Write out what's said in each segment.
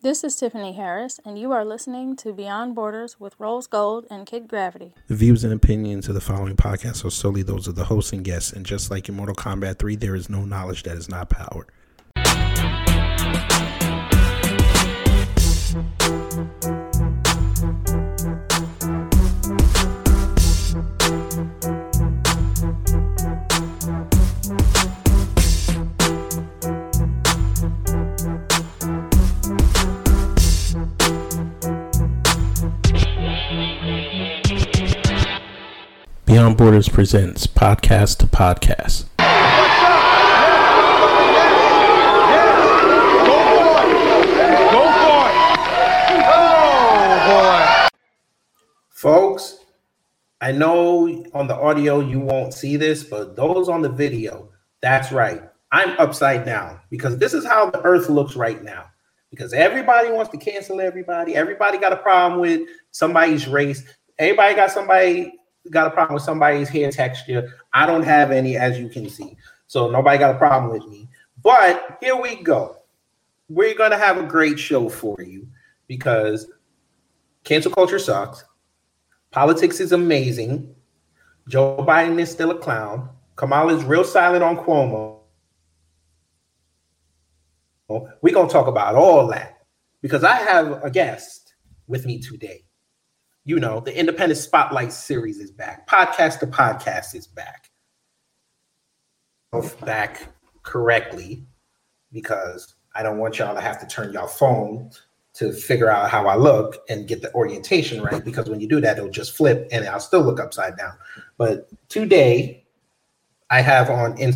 This is Tiffany Harris, and you are listening to Beyond Borders with Rose Gold and Kid Gravity. The views and opinions of the following podcast are solely those of the hosts and guests, and just like in Mortal Kombat 3, there is no knowledge that is not power. Beyond Borders presents Podcast to Podcast. Folks, I know on the audio you won't see this, but those on the video, that's right. I'm upside down because this is how the earth looks right now. Because everybody wants to cancel everybody. Everybody got a problem with somebody's race. Everybody got somebody got a problem with somebody's hair texture. I don't have any, as you can see. So nobody got a problem with me. But here we go. We're going to have a great show for you because cancel culture sucks. Politics is amazing. Joe Biden is still a clown. Kamala is real silent on Cuomo. We're going to talk about all that because I have a guest with me today you know, the Independent Spotlight series is back. Podcast to podcast is back. Back correctly because I don't want y'all to have to turn your phone to figure out how I look and get the orientation right because when you do that, it'll just flip and I'll still look upside down. But today, I have on. In-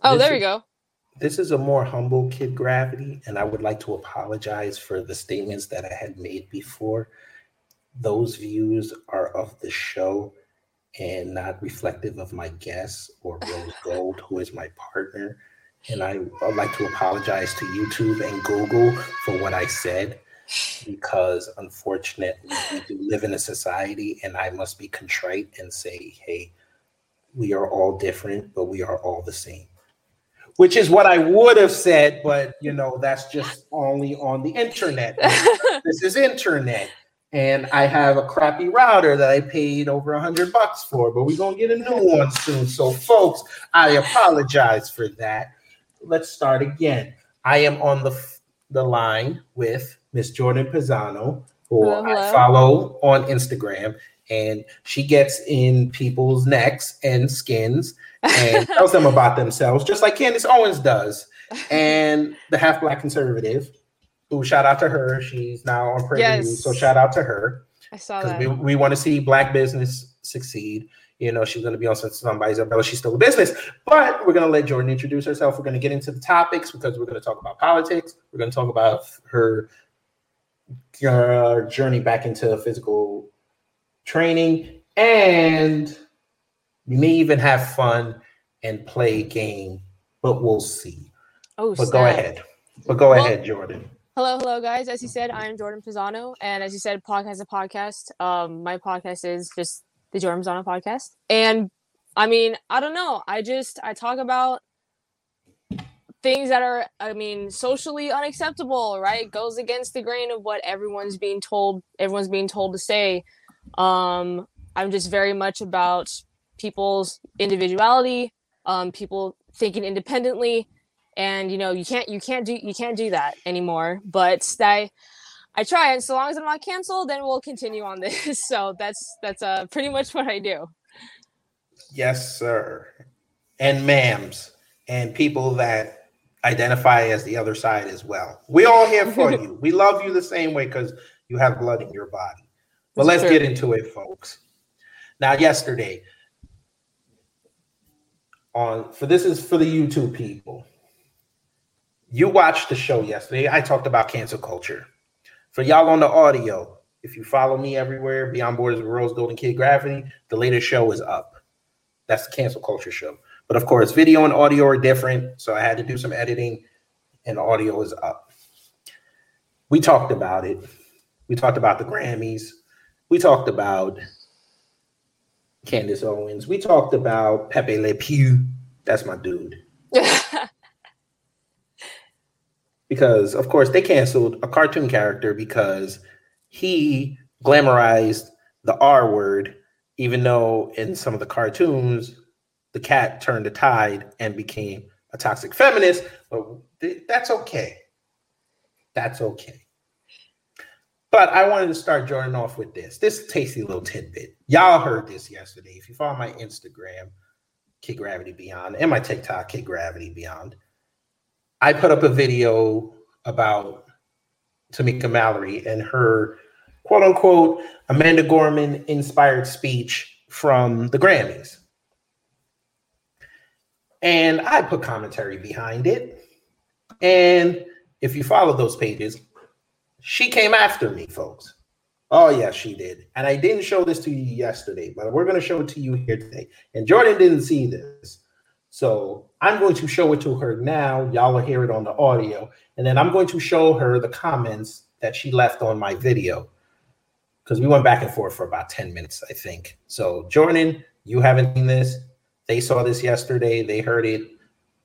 oh, there you go this is a more humble kid gravity, and I would like to apologize for the statements that I had made before. Those views are of the show and not reflective of my guest or Rose Gold, who is my partner. And I would like to apologize to YouTube and Google for what I said because unfortunately we do live in a society and I must be contrite and say, hey, we are all different, but we are all the same which is what I would have said, but you know, that's just only on the internet. this is internet. And I have a crappy router that I paid over a hundred bucks for, but we're gonna get a new one soon. So, folks, I apologize for that. Let's start again. I am on the the line with Miss Jordan Pisano, who hello, hello. I follow on Instagram, and she gets in people's necks and skins and tells them about themselves, just like Candace Owens does. And the half black conservative, who shout out to her. She's now on Prairie yes. so shout out to her. I saw that. We, we want to see black business succeed. You know, she's going to be on somebody's umbrella. She's still a business, but we're going to let Jordan introduce herself. We're going to get into the topics because we're going to talk about politics. We're going to talk about her uh, journey back into physical training, and you may even have fun and play a game, but we'll see. Oh, but go ahead. But go well, ahead, Jordan. Hello, hello, guys. As you said, I am Jordan Pisano, and as you said, podcast a podcast. Um, my podcast is just the Jordan Pisano podcast, and I mean, I don't know. I just I talk about things that are, I mean, socially unacceptable. Right, goes against the grain of what everyone's being told. Everyone's being told to say. Um, I'm just very much about people's individuality, um, people thinking independently, and you know you can't you can't do you can't do that anymore. But I I try, and so long as I'm not canceled, then we'll continue on this. So that's that's uh, pretty much what I do. Yes, sir, and ma'ams, and people that identify as the other side as well. We all here for you. We love you the same way because you have blood in your body. But let's get into it, folks. Now, yesterday, on for this is for the YouTube people. You watched the show yesterday. I talked about cancel culture. For y'all on the audio, If you follow me everywhere, Beyond Borders with Rose Gold and Kid Gravity, the latest show is up. That's the cancel culture show. But of course, video and audio are different. So I had to do some editing, and audio is up. We talked about it. We talked about the Grammys. We talked about Candace Owens. We talked about Pepe Le Pew. That's my dude. because, of course, they canceled a cartoon character because he glamorized the R word, even though in some of the cartoons, the cat turned the tide and became a toxic feminist. But that's okay. That's okay. But I wanted to start Jordan off with this. This tasty little tidbit. Y'all heard this yesterday. If you follow my Instagram, Kid Gravity Beyond, and my TikTok, Kid Gravity Beyond, I put up a video about Tamika Mallory and her quote unquote Amanda Gorman inspired speech from the Grammys. And I put commentary behind it. And if you follow those pages, she came after me, folks. Oh, yeah, she did. And I didn't show this to you yesterday, but we're going to show it to you here today. And Jordan didn't see this. So I'm going to show it to her now. Y'all will hear it on the audio. And then I'm going to show her the comments that she left on my video because we went back and forth for about 10 minutes, I think. So, Jordan, you haven't seen this. They saw this yesterday. They heard it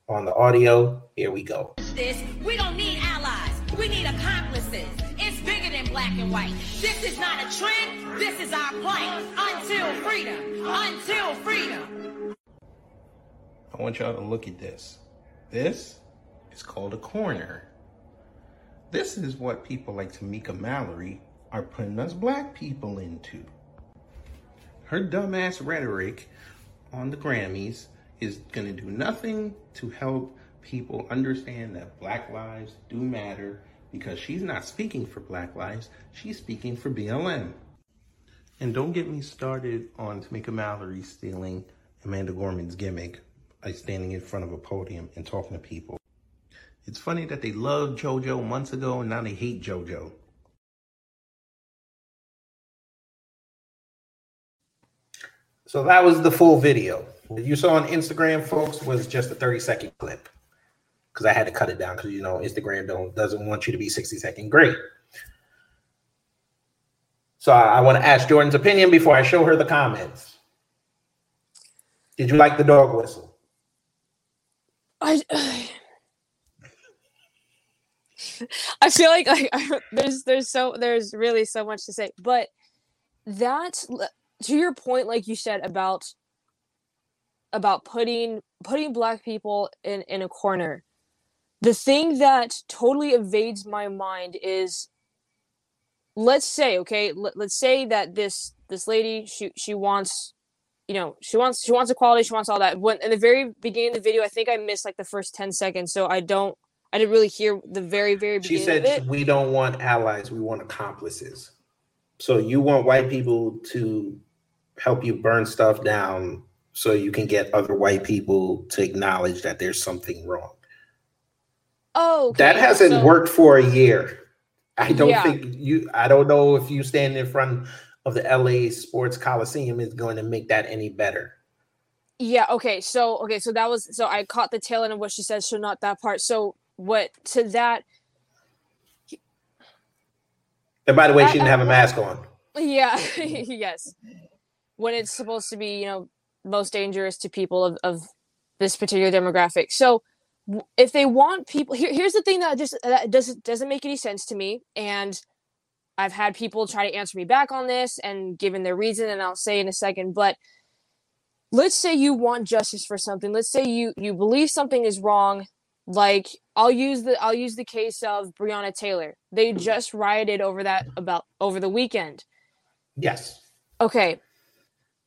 on the audio. Here we go. This, we don't need allies. We need accomplices black and white. This is not a trend. This is our plight. Until freedom. Until freedom. I want y'all to look at this. This is called a corner. This is what people like Tamika Mallory are putting us black people into. Her dumbass rhetoric on the Grammys is going to do nothing to help people understand that black lives do matter because she's not speaking for Black Lives, she's speaking for BLM. And don't get me started on Tamika Mallory stealing Amanda Gorman's gimmick by standing in front of a podium and talking to people. It's funny that they loved JoJo months ago and now they hate JoJo. So that was the full video. You saw on Instagram, folks, was just a 30 second clip because I had to cut it down because you know Instagram don't doesn't want you to be 60 second great. So I, I want to ask Jordan's opinion before I show her the comments. Did you like the dog whistle? I I feel like I, I, there's there's so there's really so much to say, but that to your point, like you said about about putting putting black people in in a corner the thing that totally evades my mind is let's say okay let, let's say that this this lady she she wants you know she wants she wants equality she wants all that. When in the very beginning of the video i think i missed like the first 10 seconds so i don't i didn't really hear the very very beginning she said we don't want allies we want accomplices. So you want white people to help you burn stuff down so you can get other white people to acknowledge that there's something wrong Oh, okay. that hasn't so, worked for a year. I don't yeah. think you. I don't know if you stand in front of the LA Sports Coliseum is going to make that any better. Yeah. Okay. So okay. So that was so I caught the tail end of what she said. So not that part. So what to that. And by the way, she didn't have a mask on. Yeah. yes. When it's supposed to be, you know, most dangerous to people of, of this particular demographic. So if they want people here, here's the thing that just that doesn't doesn't make any sense to me and i've had people try to answer me back on this and given their reason and i'll say in a second but let's say you want justice for something. Let's say you you believe something is wrong like i'll use the i'll use the case of breonna taylor. They mm-hmm. just rioted over that about over the weekend. Yes. Okay.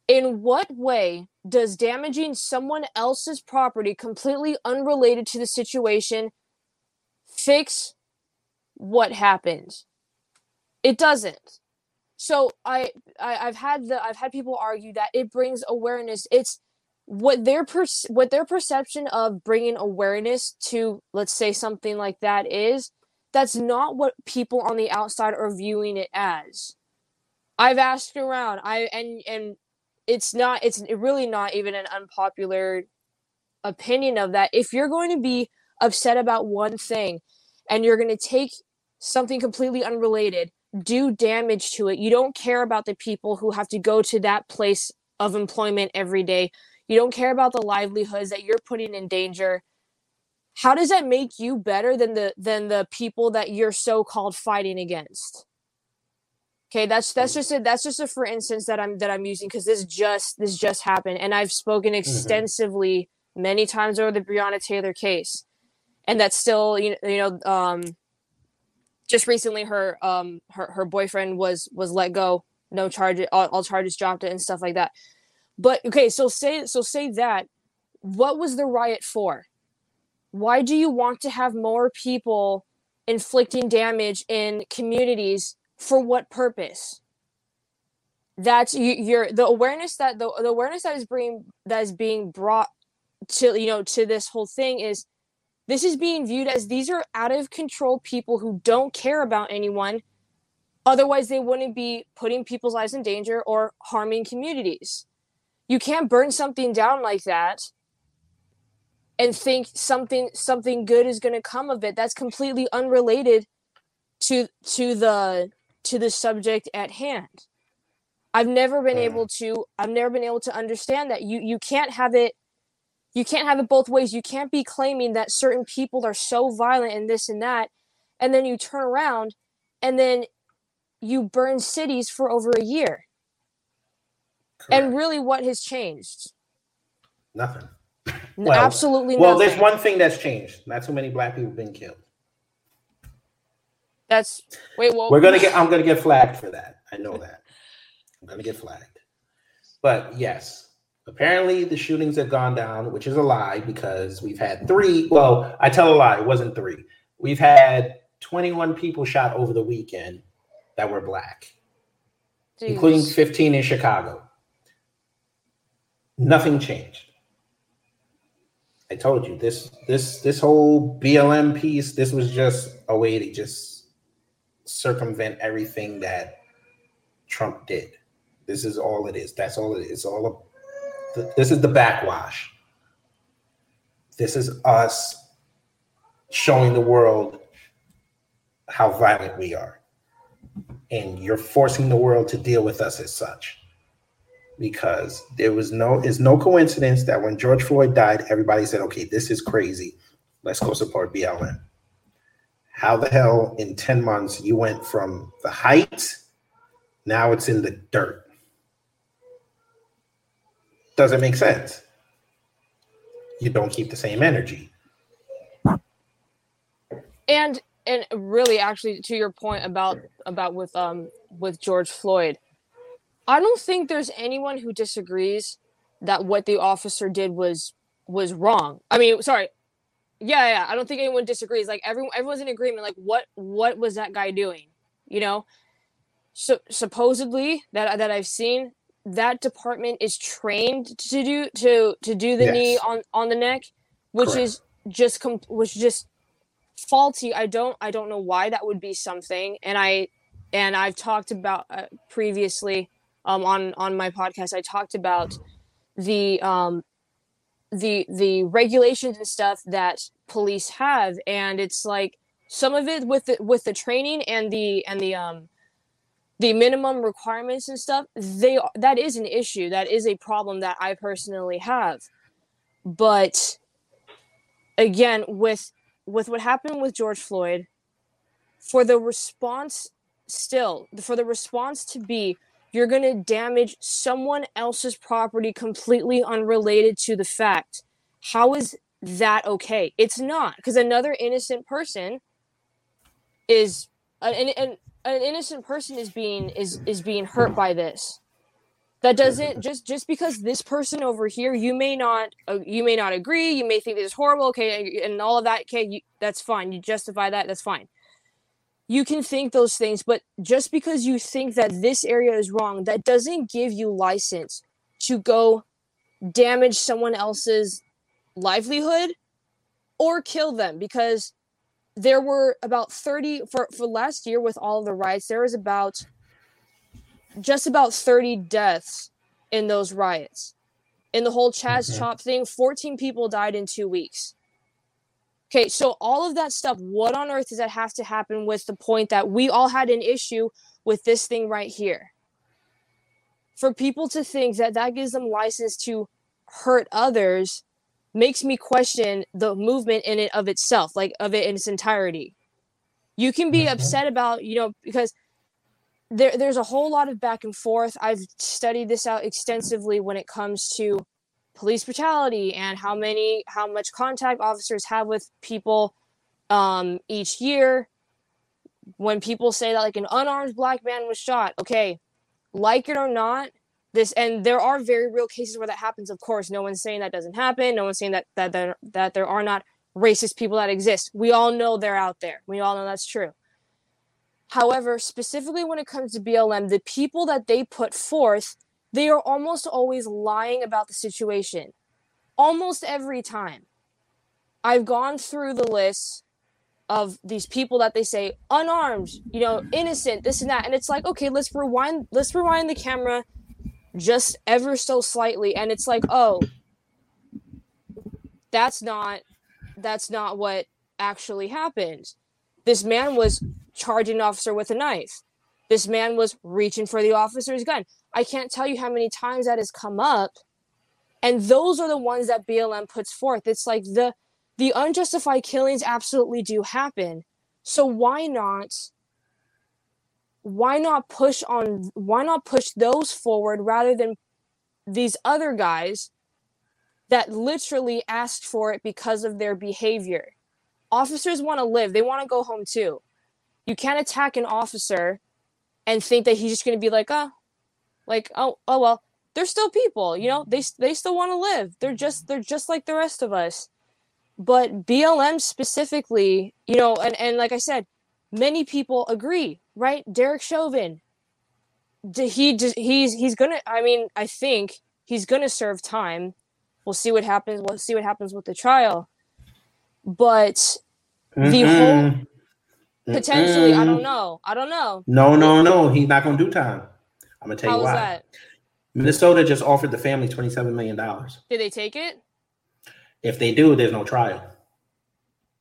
In what way does damaging someone else's property completely unrelated to the situation fix what happened? It doesn't. So I, I have had the I've had people argue that it brings awareness. It's what their per, what their perception of bringing awareness to let's say something like that is that's not what people on the outside are viewing it as I've asked around. I and and it's not it's really not even an unpopular opinion of that. If you're going to be upset about one thing and you're going to take something completely unrelated, do damage to it. You don't care about the people who have to go to that place of employment every day. You don't care about the livelihoods that you're putting in danger. How does that make you better than the than the people that you're so-called fighting against? Okay, that's that's just a that's just a for instance that I'm that I'm using because this just this just happened and I've spoken extensively mm-hmm. many times over the Breonna Taylor case, and that's still you know, you know um, just recently her um her her boyfriend was was let go, no charges, all, all charges dropped, it and stuff like that. But okay, so say so say that what was the riot for? Why do you want to have more people inflicting damage in communities? For what purpose? That's you, you're the awareness that the, the awareness that is being that is being brought to you know to this whole thing is this is being viewed as these are out of control people who don't care about anyone. Otherwise they wouldn't be putting people's lives in danger or harming communities. You can't burn something down like that and think something something good is going to come of it. That's completely unrelated to to the to the subject at hand i've never been mm. able to i've never been able to understand that you you can't have it you can't have it both ways you can't be claiming that certain people are so violent and this and that and then you turn around and then you burn cities for over a year Correct. and really what has changed nothing well, Absolutely well, there's one thing that's changed. Not too many black people have been killed. That's wait. Well, we're gonna get. I'm gonna get flagged for that. I know that. I'm gonna get flagged. But yes, apparently the shootings have gone down, which is a lie because we've had three. Well, I tell a lie. It wasn't three. We've had 21 people shot over the weekend that were black, Jeez. including 15 in Chicago. Nothing changed. I told you this this this whole BLM piece. This was just a way to just circumvent everything that Trump did. This is all it is. That's all it is. It's all a, this is the backwash. This is us showing the world how violent we are. And you're forcing the world to deal with us as such because there was no it's no coincidence that when George Floyd died, everybody said, okay, this is crazy. Let's go support BLM. How the hell in 10 months you went from the height, now it's in the dirt? Doesn't make sense. You don't keep the same energy. And and really actually to your point about about with um with George Floyd, I don't think there's anyone who disagrees that what the officer did was was wrong. I mean, sorry. Yeah, yeah, I don't think anyone disagrees. Like everyone everyone's in agreement like what what was that guy doing? You know? So supposedly that that I've seen that department is trained to do to to do the yes. knee on on the neck, which Correct. is just com- which just faulty. I don't I don't know why that would be something and I and I've talked about uh, previously um, on on my podcast, I talked about the um, the the regulations and stuff that police have, and it's like some of it with the with the training and the and the um the minimum requirements and stuff they that is an issue. That is a problem that i personally have. But again with with what happened with george floyd for the response still for the response to be you're going to damage someone else's property completely unrelated to the fact. How is that okay? It's not because another innocent person is an, an, an innocent person is being is is being hurt by this. That doesn't just just because this person over here you may not uh, you may not agree you may think this is horrible okay and all of that okay you, that's fine you justify that that's fine you can think those things, but just because you think that this area is wrong, that doesn't give you license to go damage someone else's livelihood or kill them because there were about 30 for for last year with all of the riots there was about just about 30 deaths in those riots. In the whole Chaz Mhm. Chop thing, 14 people died in two weeks. Okay, so all of that stuff, what on earth does that have to happen with the point that we all had an issue with this thing right here? For people to think that that gives them license to hurt others makes me question the movement in it of itself, like of it in its entirety. You can be Mhm. upset about, you know, because there there's a whole lot of back and forth. I've studied this out extensively when it comes to police brutality and how many how much contact officers have with people um each year. When people say that like an unarmed black man was shot okay like it or not this and there are very real cases where that happens of course. No one's saying that doesn't happen. No one's saying that that there, that there are not racist people that exist. We all know they're out there. We all know that's true. However specifically when it comes to blm the people that they put forth they are almost always lying about the situation. Almost every time. I've gone through the list of these people that they say unarmed you know innocent this and that. And it's like okay let's rewind let's rewind the camera just ever so slightly. And it's like oh that's not that's not what actually happened. This man was charging an officer with a knife. This man was reaching for the officer's gun i can't tell you how many times that has come up. And those are the ones that blm puts forth. It's like the the unjustified killings absolutely do happen. So why not why not push on why not push those forward rather than these other guys that literally asked for it because of their behavior? Officers want to live. They want to go home too. You can't attack an officer and think that he's just going to be like oh like oh oh well they're still people you know? They they still want to live. They're just they're just like the rest of us. But blm specifically you know and and like i said many people agree right? Derek chauvin. He he's he's gonna i mean i think he's gonna serve time. We'll see what happens we'll see what happens with the trial. But The whole- Mm-mm. potentially i don't know i don't know. No, no, no. He's not gonna do time. I'm gonna tell how you why. that Minnesota just offered the family twenty-seven million dollars. did they take it If they do, there's no trial.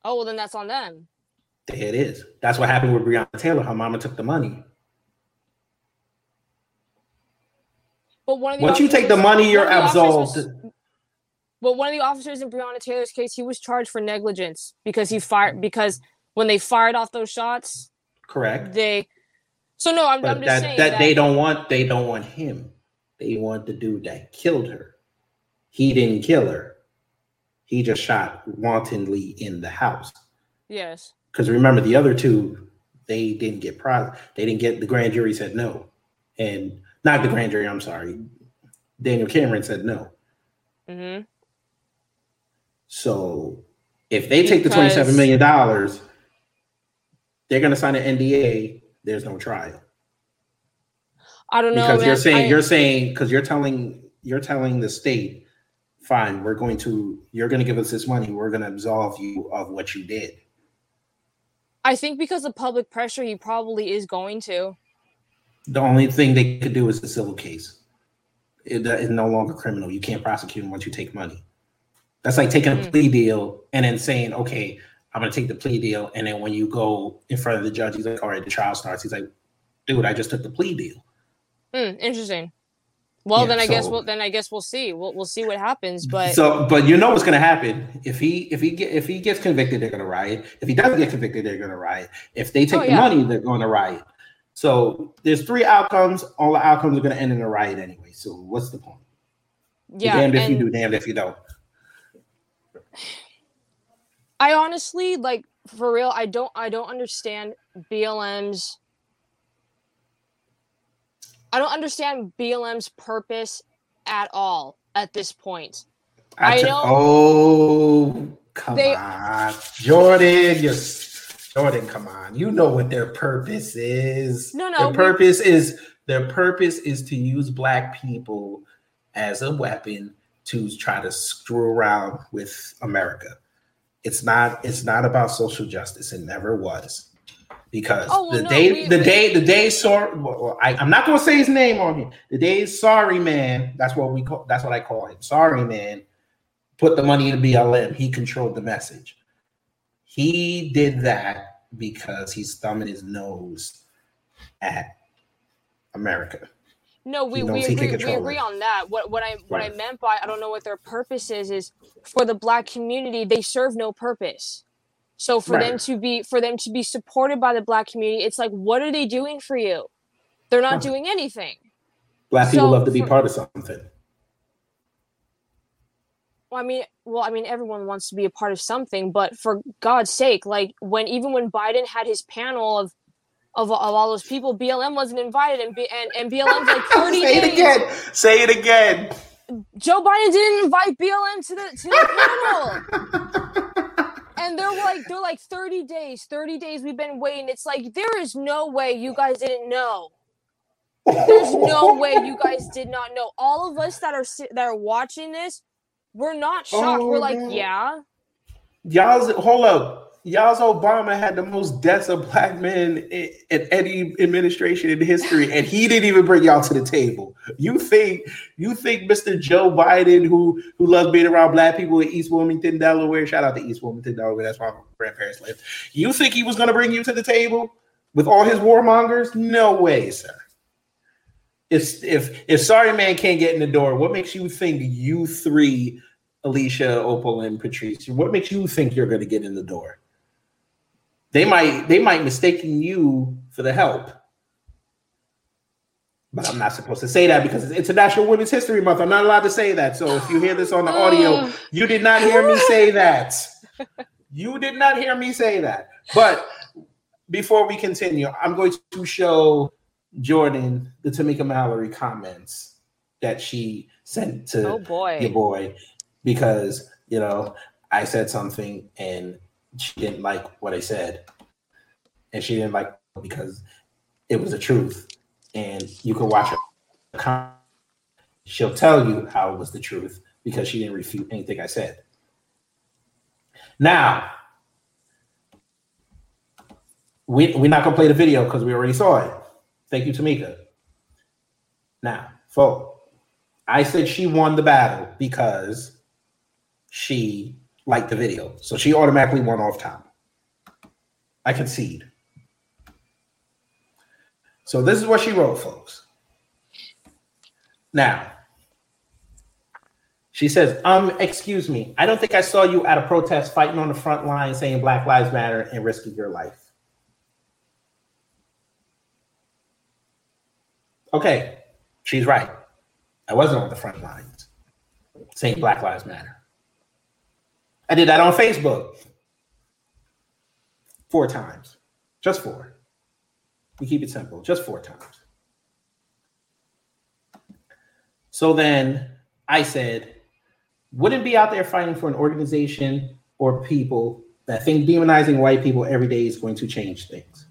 oh well then that's on them There it is. That's what happened with Breonna Taylor. Her mama took the money. but one of the Once you take the money, you're absolved. But one of the officers in Breonna Taylor's case, he was charged for negligence because he fired because when they fired off those shots, Correct. they. So no, I'm, I'm just that, saying that that, they don't want they don't want him. They want the dude that killed her. He didn't kill her. He just shot wantonly in the house. Yes. Because remember, the other two, they didn't get pro. They didn't get the grand jury said no, and not the grand jury. I'm sorry, Daniel Cameron said no. hmm So if they take the twenty-seven million dollars, they're going to sign an NDA. There's no trial I don't know. because man. you're saying I- you're saying because you're telling you're telling the state, fine, we're going to you're going to give us this money. We're going to absolve you of what you did. I think because of public pressure, he probably is going to. The only thing they could do is a civil case. It is no longer criminal. You can't prosecute him once you take money. That's like taking a Mm. plea deal and then saying, okay, I'm going to take the plea deal. And then when you go in front of the judge, he's like, all right, the trial starts. He's like, dude, I just took the plea deal. Hmm, interesting. Well, Yeah, then I guess we'll then I guess we'll see. We'll we'll see what happens. But so, but you know what's going to happen if he if he get if he gets convicted, they're going to riot. If he doesn't get convicted, they're going to riot. If they take Oh, the yeah. money, they're going to riot. So there's three outcomes. All the outcomes are going to end in a riot anyway. So what's the point? You're yeah, damned if you do, damned if you don't. I honestly like for real. I don't I don't understand BLM's. I don't understand BLM's purpose at all at this point. I know- Oh, come They- on, Jordan. You're, Jordan, come on. You know what their purpose is. No, no, Their we- purpose is their purpose is to use black people as a weapon to try to screw around with America. It's not. It's not about social justice. It never was. because Oh, well, the no, day we- the we- day the day sorry well, I, i'm not going to say his name on here the day sorry man that's what we call that's what i call him sorry man put the money in blm he controlled the message he did that because he's thumbing his nose at america No, we, we knows he can agree we agree on that. What what I what I meant by I don't know what their purpose is is for the black community they serve no purpose. So for them to be for them to be supported by the black community, it's like what are they doing for you? They're not Right. doing anything. black people love to be for- part of something Well, I mean, well, I mean, everyone wants to be a part of something, but for God's sake, like when even when Biden had his panel of of, of all those people, BLM wasn't invited, and B, and, and BLM's like thirty say days. it again say it again Joe Biden didn't invite BLM to the to the panel. And they're like, they're like 30 days, 30 days we've been waiting. It's like there is no way you guys didn't know. There's no way you guys did not know. All of us that are that are watching this, we're not shocked. Oh, we're like, yeah. Y'all's hold up. Y'all's Obama had the most deaths of black men in, in any administration in history, and he didn't even bring y'all to the table. You think you think Mr. Joe Biden, who who loves being around black people in East Wilmington, Delaware, shout out to East Wilmington, Delaware, that's where my grandparents live. You think he was gonna bring you to the table with all his warmongers? No way, sir. If if if sorry man can't get in the door, what makes you think you three Alicia, Opal, and Patrisse. What makes you think you're going to get in the door? They might they might mistaken you for the help. But I'm not supposed to say that because it's International Women's History Month. I'm not allowed to say that. So if you hear this on the audio, oh. you did not hear me say that. You did not hear me say that. But before we continue, I'm going to show Jordan the Tamika Mallory comments that she sent to Oh boy. your boy because you know I said something and she didn't like what I said, and she didn't like because it was the truth. And you can watch her. She'll tell you how it was the truth because she didn't refute anything I said. Now, we, we're not gonna play the video because we already saw it. Thank you, Tamika. Now, folks. I said she won the battle because she liked the video. So she automatically won off top. I concede. So this is what she wrote, folks. Now, she says, um, excuse me, I don't think I saw you at a protest fighting on the front line saying Black Lives Matter and risking your life. Okay, she's right. I wasn't on the front lines saying Black Lives Matter. I did that on Facebook four times, just four. We keep it simple, just four times. So then I said, wouldn't be out there fighting for an organization or people that think demonizing white people every day is going to change things.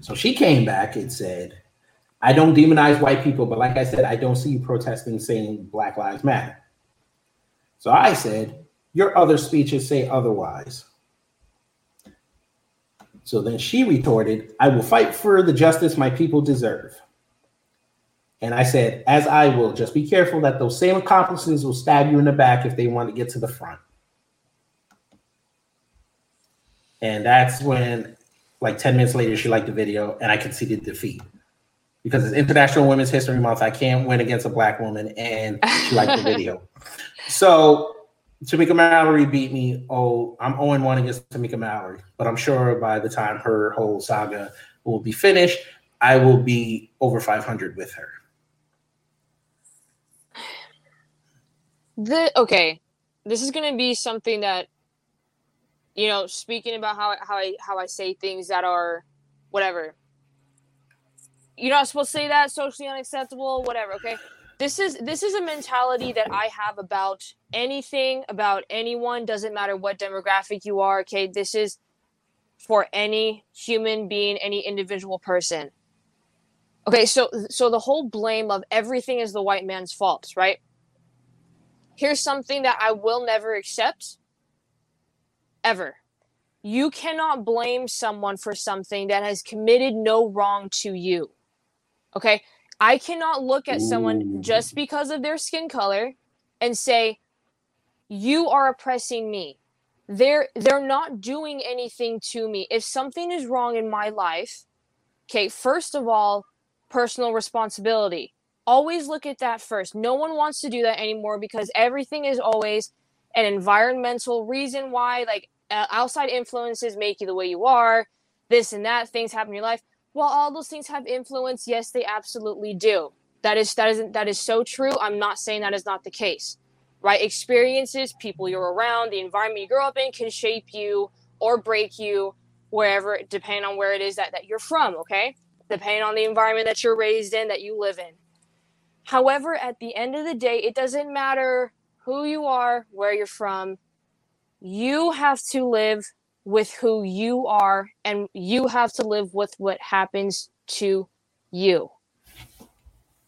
So she came back and said, I don't demonize white people, but like I said, I don't see you protesting saying Black Lives Matter. So I said, Your other speeches say otherwise. So then she retorted, I will fight for the justice my people deserve. And I said, As I will, just be careful that those same accomplices will stab you in the back if they want to get to the front. And that's when, like 10 minutes later, she liked the video and I conceded defeat because it's International Women's History Month. I can't win against a black woman, and she liked the video. So Tamika Mallory beat me. Oh, I'm 0 1 against Tamika Mallory, but I'm sure by the time her whole saga will be finished, I will be over 500 with her. the okay this is going to be something that you know speaking about how how I how I say things that are whatever you're not supposed to say that socially unacceptable whatever okay this is this is a mentality that I have about anything about anyone doesn't matter what demographic you are okay this is for any human being any individual person okay so so the whole blame of everything is the white man's fault right here's something that I will never accept ever. you cannot blame someone for something that has committed no wrong to you. Okay? I cannot look at someone just because of their skin color and say you are oppressing me. They're they're not doing anything to me. If something is wrong in my life, okay, first of all, personal responsibility. Always look at that first. No one wants to do that anymore because everything is always an environmental reason why like uh, outside influences make you the way you are, this and that, things happen in your life. While all those things have influence, yes, they absolutely do. That is that isn't that is so true. I'm not saying that is not the case. Right? Experiences, people you're around, the environment you grow up in can shape you or break you wherever depending on where it is that, that you're from, okay? Depending on the environment that you're raised in, that you live in. However, at the end of the day, it doesn't matter who you are, where you're from. You have to live with who you are, and you have to live with what happens to you.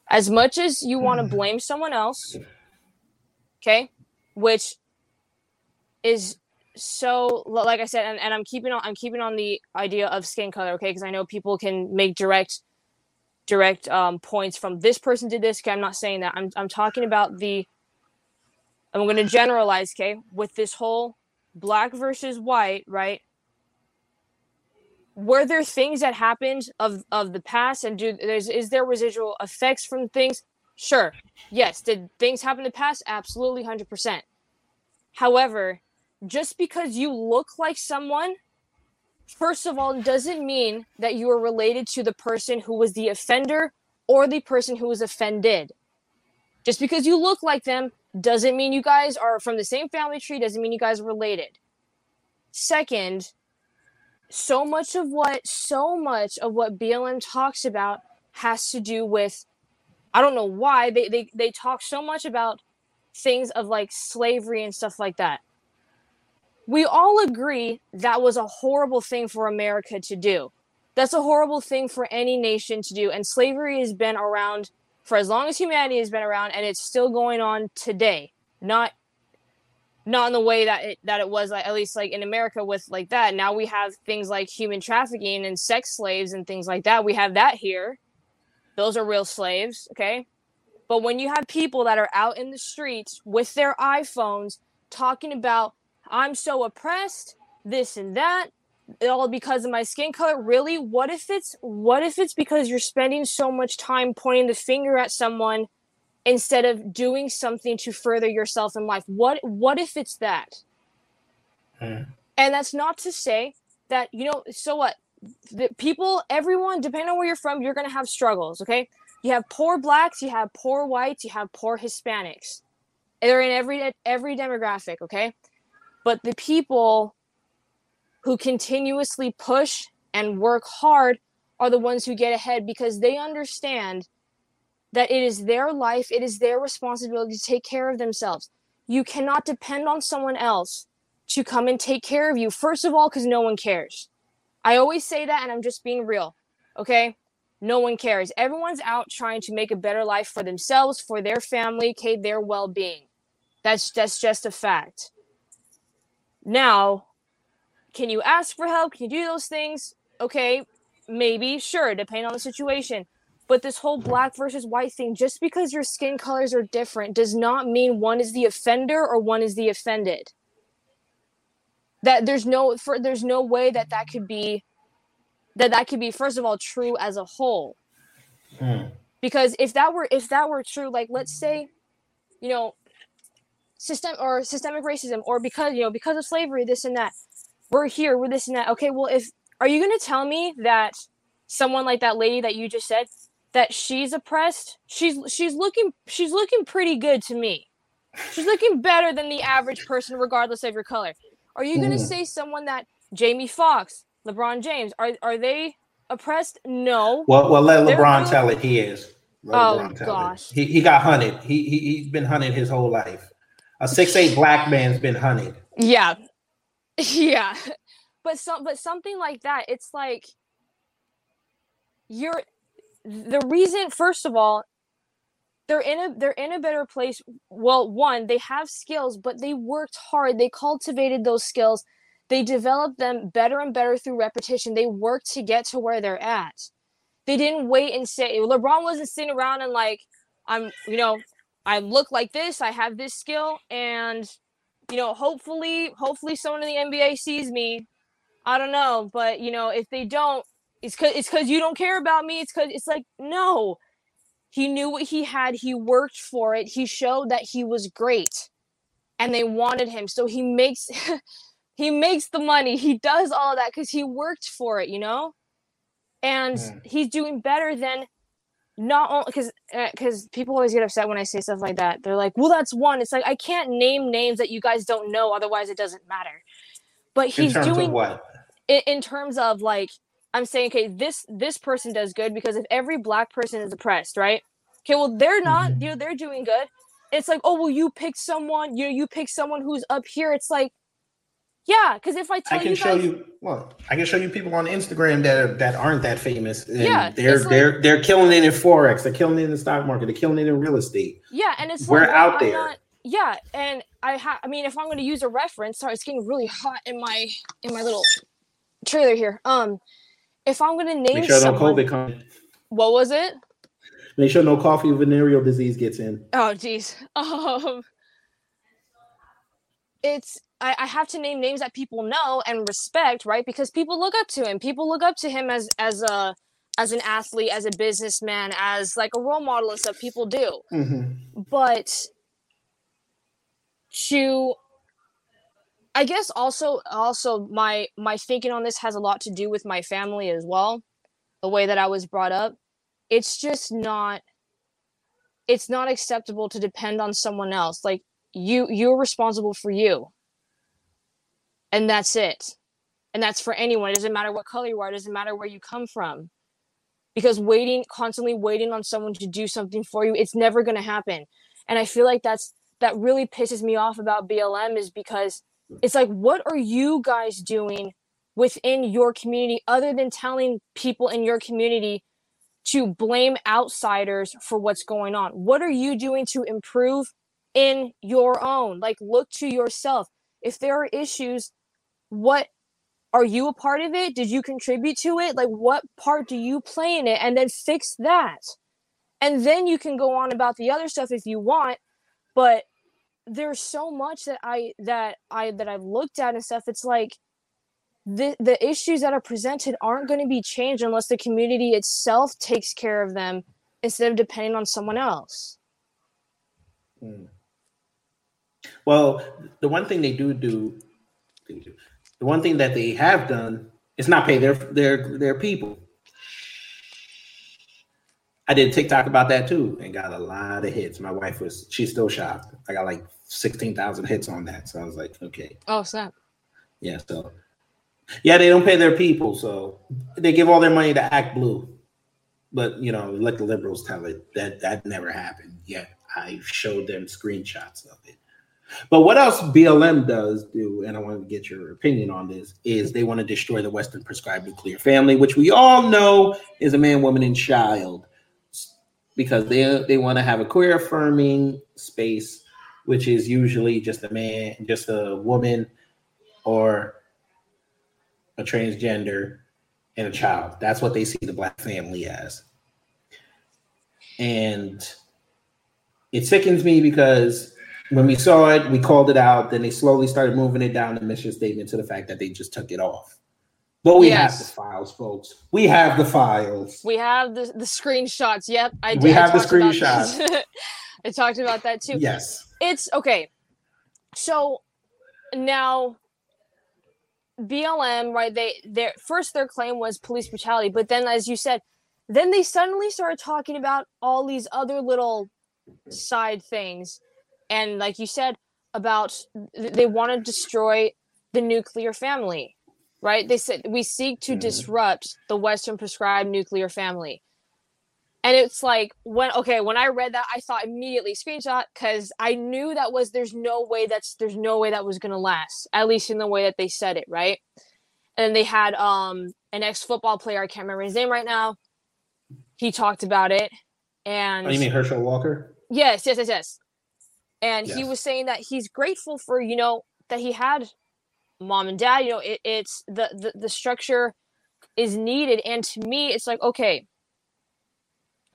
As much as you want to blame someone else, okay, which is so like I said, and, and I'm keeping on I'm keeping on the idea of skin color, okay, because I know people can make direct direct um, points from this person did this. Okay, I'm not saying that. I'm I'm talking about the. I'm going to generalize, okay, with this whole black versus white, right? Were there things that happened of of the past, and do there's is there residual effects from things? Sure, yes. Did things happen in the past? Absolutely, hundred percent. However, just because you look like someone first of all, doesn't mean that you are related to the person who was the offender or the person who was offended. Just because you look like them doesn't mean you guys are from the same family tree, doesn't mean you guys are related. Second, so much of what so much of what BLM talks about has to do with I don't know why they they, they talk so much about things of like slavery and stuff like that we all agree that was a horrible thing for America to do. That's a horrible thing for any nation to do. And slavery has been around for as long as humanity has been around, and it's still going on today. Not not in the way that it that it was like at least like in America with like that. Now we have things like human trafficking and sex slaves and things like that. We have that here. Those are real slaves, okay? But when you have people that are out in the streets with their iPhones talking about I'm so oppressed, this and that, all because of my skin color. Really? What if it's what if it's because you're spending so much time pointing the finger at someone instead of doing something to further yourself in life? What what if it's that? Hmm. And that's not to say that, you know, so what? The people, everyone, depending on where you're from, you're gonna have struggles, okay? You have poor blacks, you have poor whites, you have poor Hispanics. They're in every every demographic, okay? but the people who continuously push and work hard are the ones who get ahead because they understand that it is their life, it is their responsibility to take care of themselves. You cannot depend on someone else to come and take care of you. First of all, because no one cares. I always say that, and I'm just being real. Okay? No one cares. Everyone's out trying to make a better life for themselves, for their family, okay, their well-being. That's that's just a fact. Now, can you ask for help? Can you do those things? Okay, maybe, sure, depending on the situation. But this whole black versus white thing, just because your skin colors are different, does not mean one is the offender or one is the offended. That there's no for there's no way that that could be that that could be first of all true as a whole. Hmm. Because if that were if that were true, like let's say, you know, system or systemic racism or because you know because of slavery this and that we're here we're this and that okay well if are you going to tell me that someone like that lady that you just said that she's oppressed she's she's looking she's looking pretty good to me she's looking better than the average person regardless of your color are you going to Mhm. say someone that jamie Foxx, lebron james are are they oppressed no Well, well, let LeBron really- tell it. He is. Let Oh, it. gosh. He he got hunted. He he he's been hunted his whole life. A six eight black man's been hunted. Yeah. Yeah. But some but something like that, it's like you're the reason first of all, they're in a they're in a better place. Well, one, they have skills, but they worked hard. They cultivated those skills. They developed them better and better through repetition. They worked to get to where they're at. They didn't wait and say LeBron wasn't sitting around and like, I'm, you know, I look like this, I have this skill, and you know, hopefully, hopefully someone in the NBA sees me. I don't know, but you know, if they don't, it's cause it's cause you don't care about me. It's cause it's like, no. He knew what he had, he worked for it, he showed that he was great. And they wanted him. So he makes he makes the money. He does all that because he worked for it, you know? And Mm. he's doing better than not only because because people always get upset when I say stuff like that. They're like, "Well, that's one." It's like I can't name names that you guys don't know, otherwise it doesn't matter. But he's doing what? in, in terms of like I'm saying, okay, this this person does good because if every black person is oppressed, right? Okay, well they're not, Mhm. you know, they're doing good. It's like, oh well, you pick someone, you know, you pick someone who's up here. It's like, yeah, because if I tell you, I can you show guys, you. Well, I can show you people on Instagram that are, that aren't that famous. And Yeah, they're like- they're they're killing it in forex. They're killing it in the stock market. They're killing it in real estate. yeah, and it's We're like, out I'm there. not- yeah, and I have. I mean, if I'm going to use a reference, sorry, it's getting really hot in my in my little trailer here. Um, if I'm going to name Make sure no someone, COVID comes. what was it? Make sure no coffee venereal disease gets in. Oh geez. Um it's I, I have to name names that people know and respect, right? Because people look up to him. People look up to him as as a as an athlete, as a businessman, as like a role model and stuff. People do. Mm-hmm. But to I guess also also my my thinking on this has a lot to do with my family as well. The way that I was brought up. It's just not it's not acceptable to depend on someone else. Like you you're responsible for you. And that's it. And that's for anyone. It doesn't matter what color you are, it doesn't matter where you come from. Because waiting constantly waiting on someone to do something for you, it's never going to happen. And I feel like that's that really pisses me off about BLM is because it's like what are you guys doing within your community other than telling people in your community to blame outsiders for what's going on? What are you doing to improve in your own? Like, look to yourself. If there are issues, what are you a part of it? Did you contribute to it? Like, what part do you play in it? And then fix that. And then you can go on about the other stuff if you want. But there's so much that I that I that I've looked at and stuff. It's like the the issues that are presented aren't going to be changed unless the community itself takes care of them instead of depending on someone else. Hmm. Well, the one thing they do do, the one thing that they have done is not pay their their their people. I did TikTok about that too and got a lot of hits. My wife was she's still shocked. I got like sixteen thousand hits on that, so I was like, okay, Oh snap! yeah. So yeah, they don't pay their people, so they give all their money to Act Blue. But you know, let the liberals tell it that that never happened. Yet I showed them screenshots of it. But what else BLM does do, and I want to get your opinion on this, is they want to destroy the Western prescribed nuclear family, which we all know is a man, woman, and child, because they they want to have a queer affirming space, which is usually just a man, just a woman, or a transgender and a child. That's what they see the black family as. And it sickens me because when we saw it, we called it out. Then they slowly started moving it down the mission statement to the fact that they just took it off. But we have the files, folks. We have the files. We have the the screenshots. Yep, I did. We have the screenshots. I talked about that too. Yes. It's okay. So now BLM, right? They their first their claim was police brutality, but then as you said, then they suddenly started talking about all these other little side things. And like you said about th- they want to destroy the nuclear family, right? They said we seek to Mhm. disrupt the western prescribed nuclear family. And it's like when okay, when I read that, I thought immediately screenshot because I knew that was there's no way that's there's no way that was gonna last, at least in the way that they said it, right? And they had um an ex football player, I can't remember his name right now. He talked about it, and Oh, you mean Herschel Walker? yes, yes, yes, yes. And he was saying that he's grateful for you know that he had mom and dad you know it, it's the, the the structure is needed. And to me it's like okay.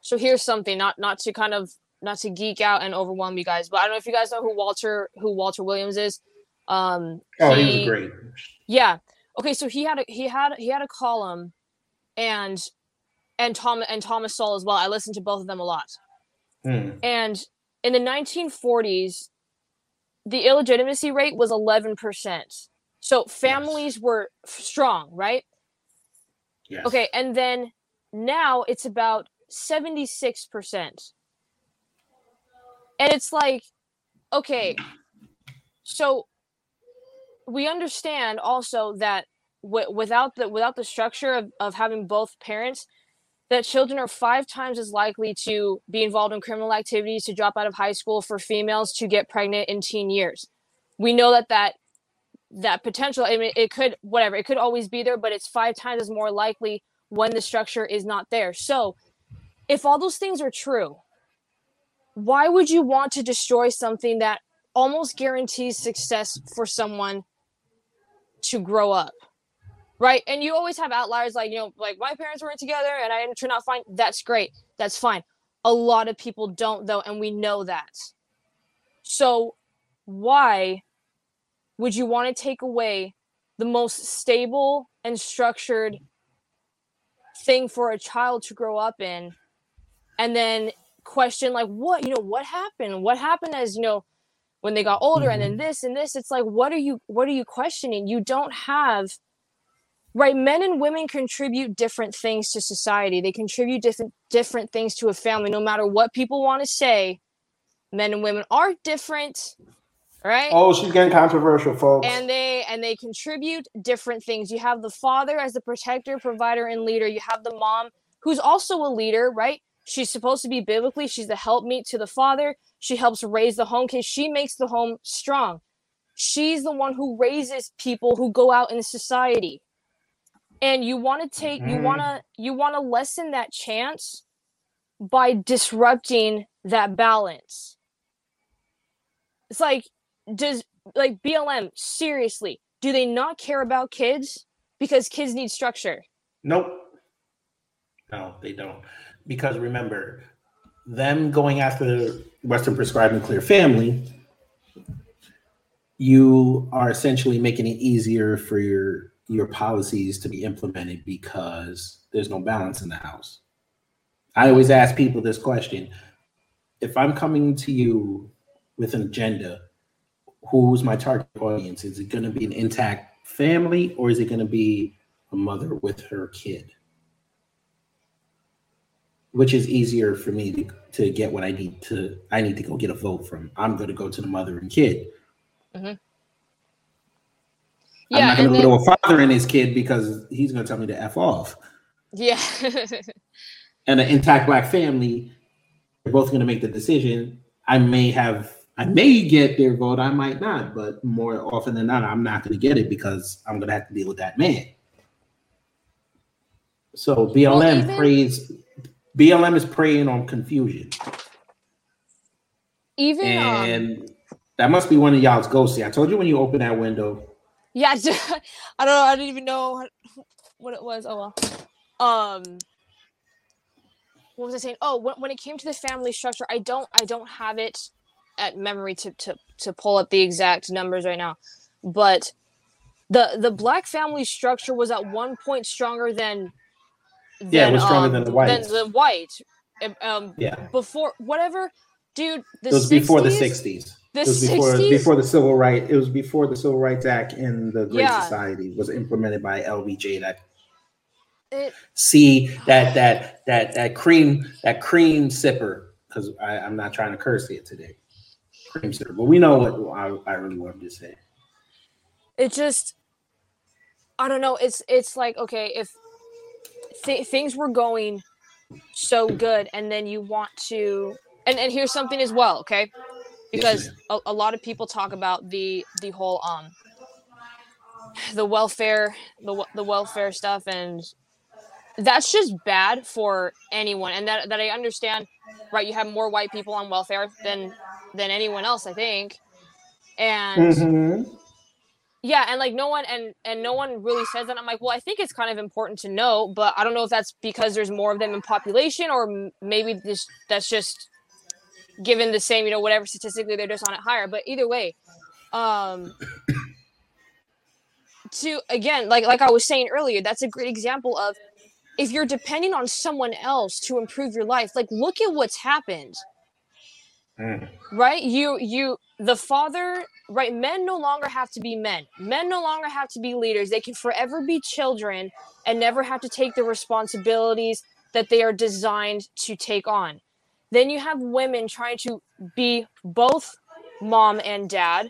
So here's something not not to kind of not to geek out and overwhelm you guys but i don't know if you guys know who walter who walter williams is. Um Oh, he was great. yeah. Okay so he had a he had he had a column and and tom and thomas Sowell as well. I listened to both of them a lot. Hmm. and in the 1940s, the illegitimacy rate was 11%. So families were strong, right? Yes. Okay, and then now it's about 76%. And it's like, okay, so we understand also that w- without the without the structure of, of having both parents, that children are five times as likely to be involved in criminal activities, to drop out of high school for females, to get pregnant in teen years. We know that that that potential, I mean, it could whatever, it could always be there, but it's five times as more likely when the structure is not there. So, if all those things are true, why would you want to destroy something that almost guarantees success for someone to grow up? Right? And you always have outliers like, you know, like my parents weren't together and I didn't turn out fine. That's great. That's fine. A lot of people don't, though, and we know that. So, why would you want to take away the most stable and structured thing for a child to grow up in and then question, like, what, you know, what happened? What happened as, you know, when they got older and then mm-hmm. this and this? It's like, what are you, what are you questioning? You don't have right men and women contribute different things to society. They contribute different different things to a family. No matter what people want to say men and women are different right? Oh, she's getting controversial, folks. and they and they contribute different things. You have the father as the protector provider and leader. You have the mom who's also a leader right? She's supposed to be biblically. She's the helpmeet to the father. She helps raise the home case she makes the home strong. She's the one who raises people who go out in society and you want to take you Mhm. want to you want to lessen that chance by disrupting that balance it's like does like blm seriously do they not care about kids because kids need structure Nope. No, they don't. Because remember, them going after the Western prescribed nuclear family, you are essentially making it easier for your your policies to be implemented because there's no balance in the house. I always ask people this question. If I'm coming to you with an agenda, who's my target audience? Is it going to be an intact family or is it going to be a mother with her kid? Which is easier for me to, to get what I need to I need to go get a vote from. I'm going to go to the mother and kid. I'm yeah I'm not going to go to a father and his kid because he's going to tell me to f off. yeah And an intact black family, they're both going to make the decision. I may have, I may get their vote, I might not, but more often than not, I'm not going to get it because I'm going to have to deal with that man. So BLM even- prays, BLM is preying on confusion, even um, and that must be one of y'all's ghosty. I told you when you open that window. Yeah, I don't know. I didn't even know what it was. Oh well. Um, what was I saying? Oh, when, when it came to the family structure, I don't I don't have it at memory to to to pull up the exact numbers right now, but the the black family structure was at one point stronger than. Yeah, it was stronger than the Than the white. Um, Um, Yeah, before whatever, dude. The it was before the 60s? '60s. The it was before 60s? before the civil right. It was before the Civil Rights Act and the Great Yeah. Society was implemented by LBJ. That It, see that that that that cream that cream sipper because I'm not trying to curse it today. Cream sipper, but we know what I, I really wanted to say. it just i don't know it's it's like okay if th- things were going so good and then you want to and and here's something as well okay because a, a lot of people talk about the the whole um the welfare the the welfare stuff and that's just bad for anyone. And that that I understand right you have more white people on welfare than than anyone else I think. And Mm-hmm. yeah and like no one and and no one really says that. I'm like well i think it's kind of important to know but i don't know if that's because there's more of them in population or m- maybe this that's just given the same you know whatever statistically they're just on it higher. But either way um to again like like i was saying earlier that's a great example of if you're depending on someone else to improve your life like look at what's happened. Mm. right? You you the father right? Men no longer have to be men. Men no longer have to be leaders. They can forever be children and never have to take the responsibilities that they are designed to take on then you have women trying to be both mom and dad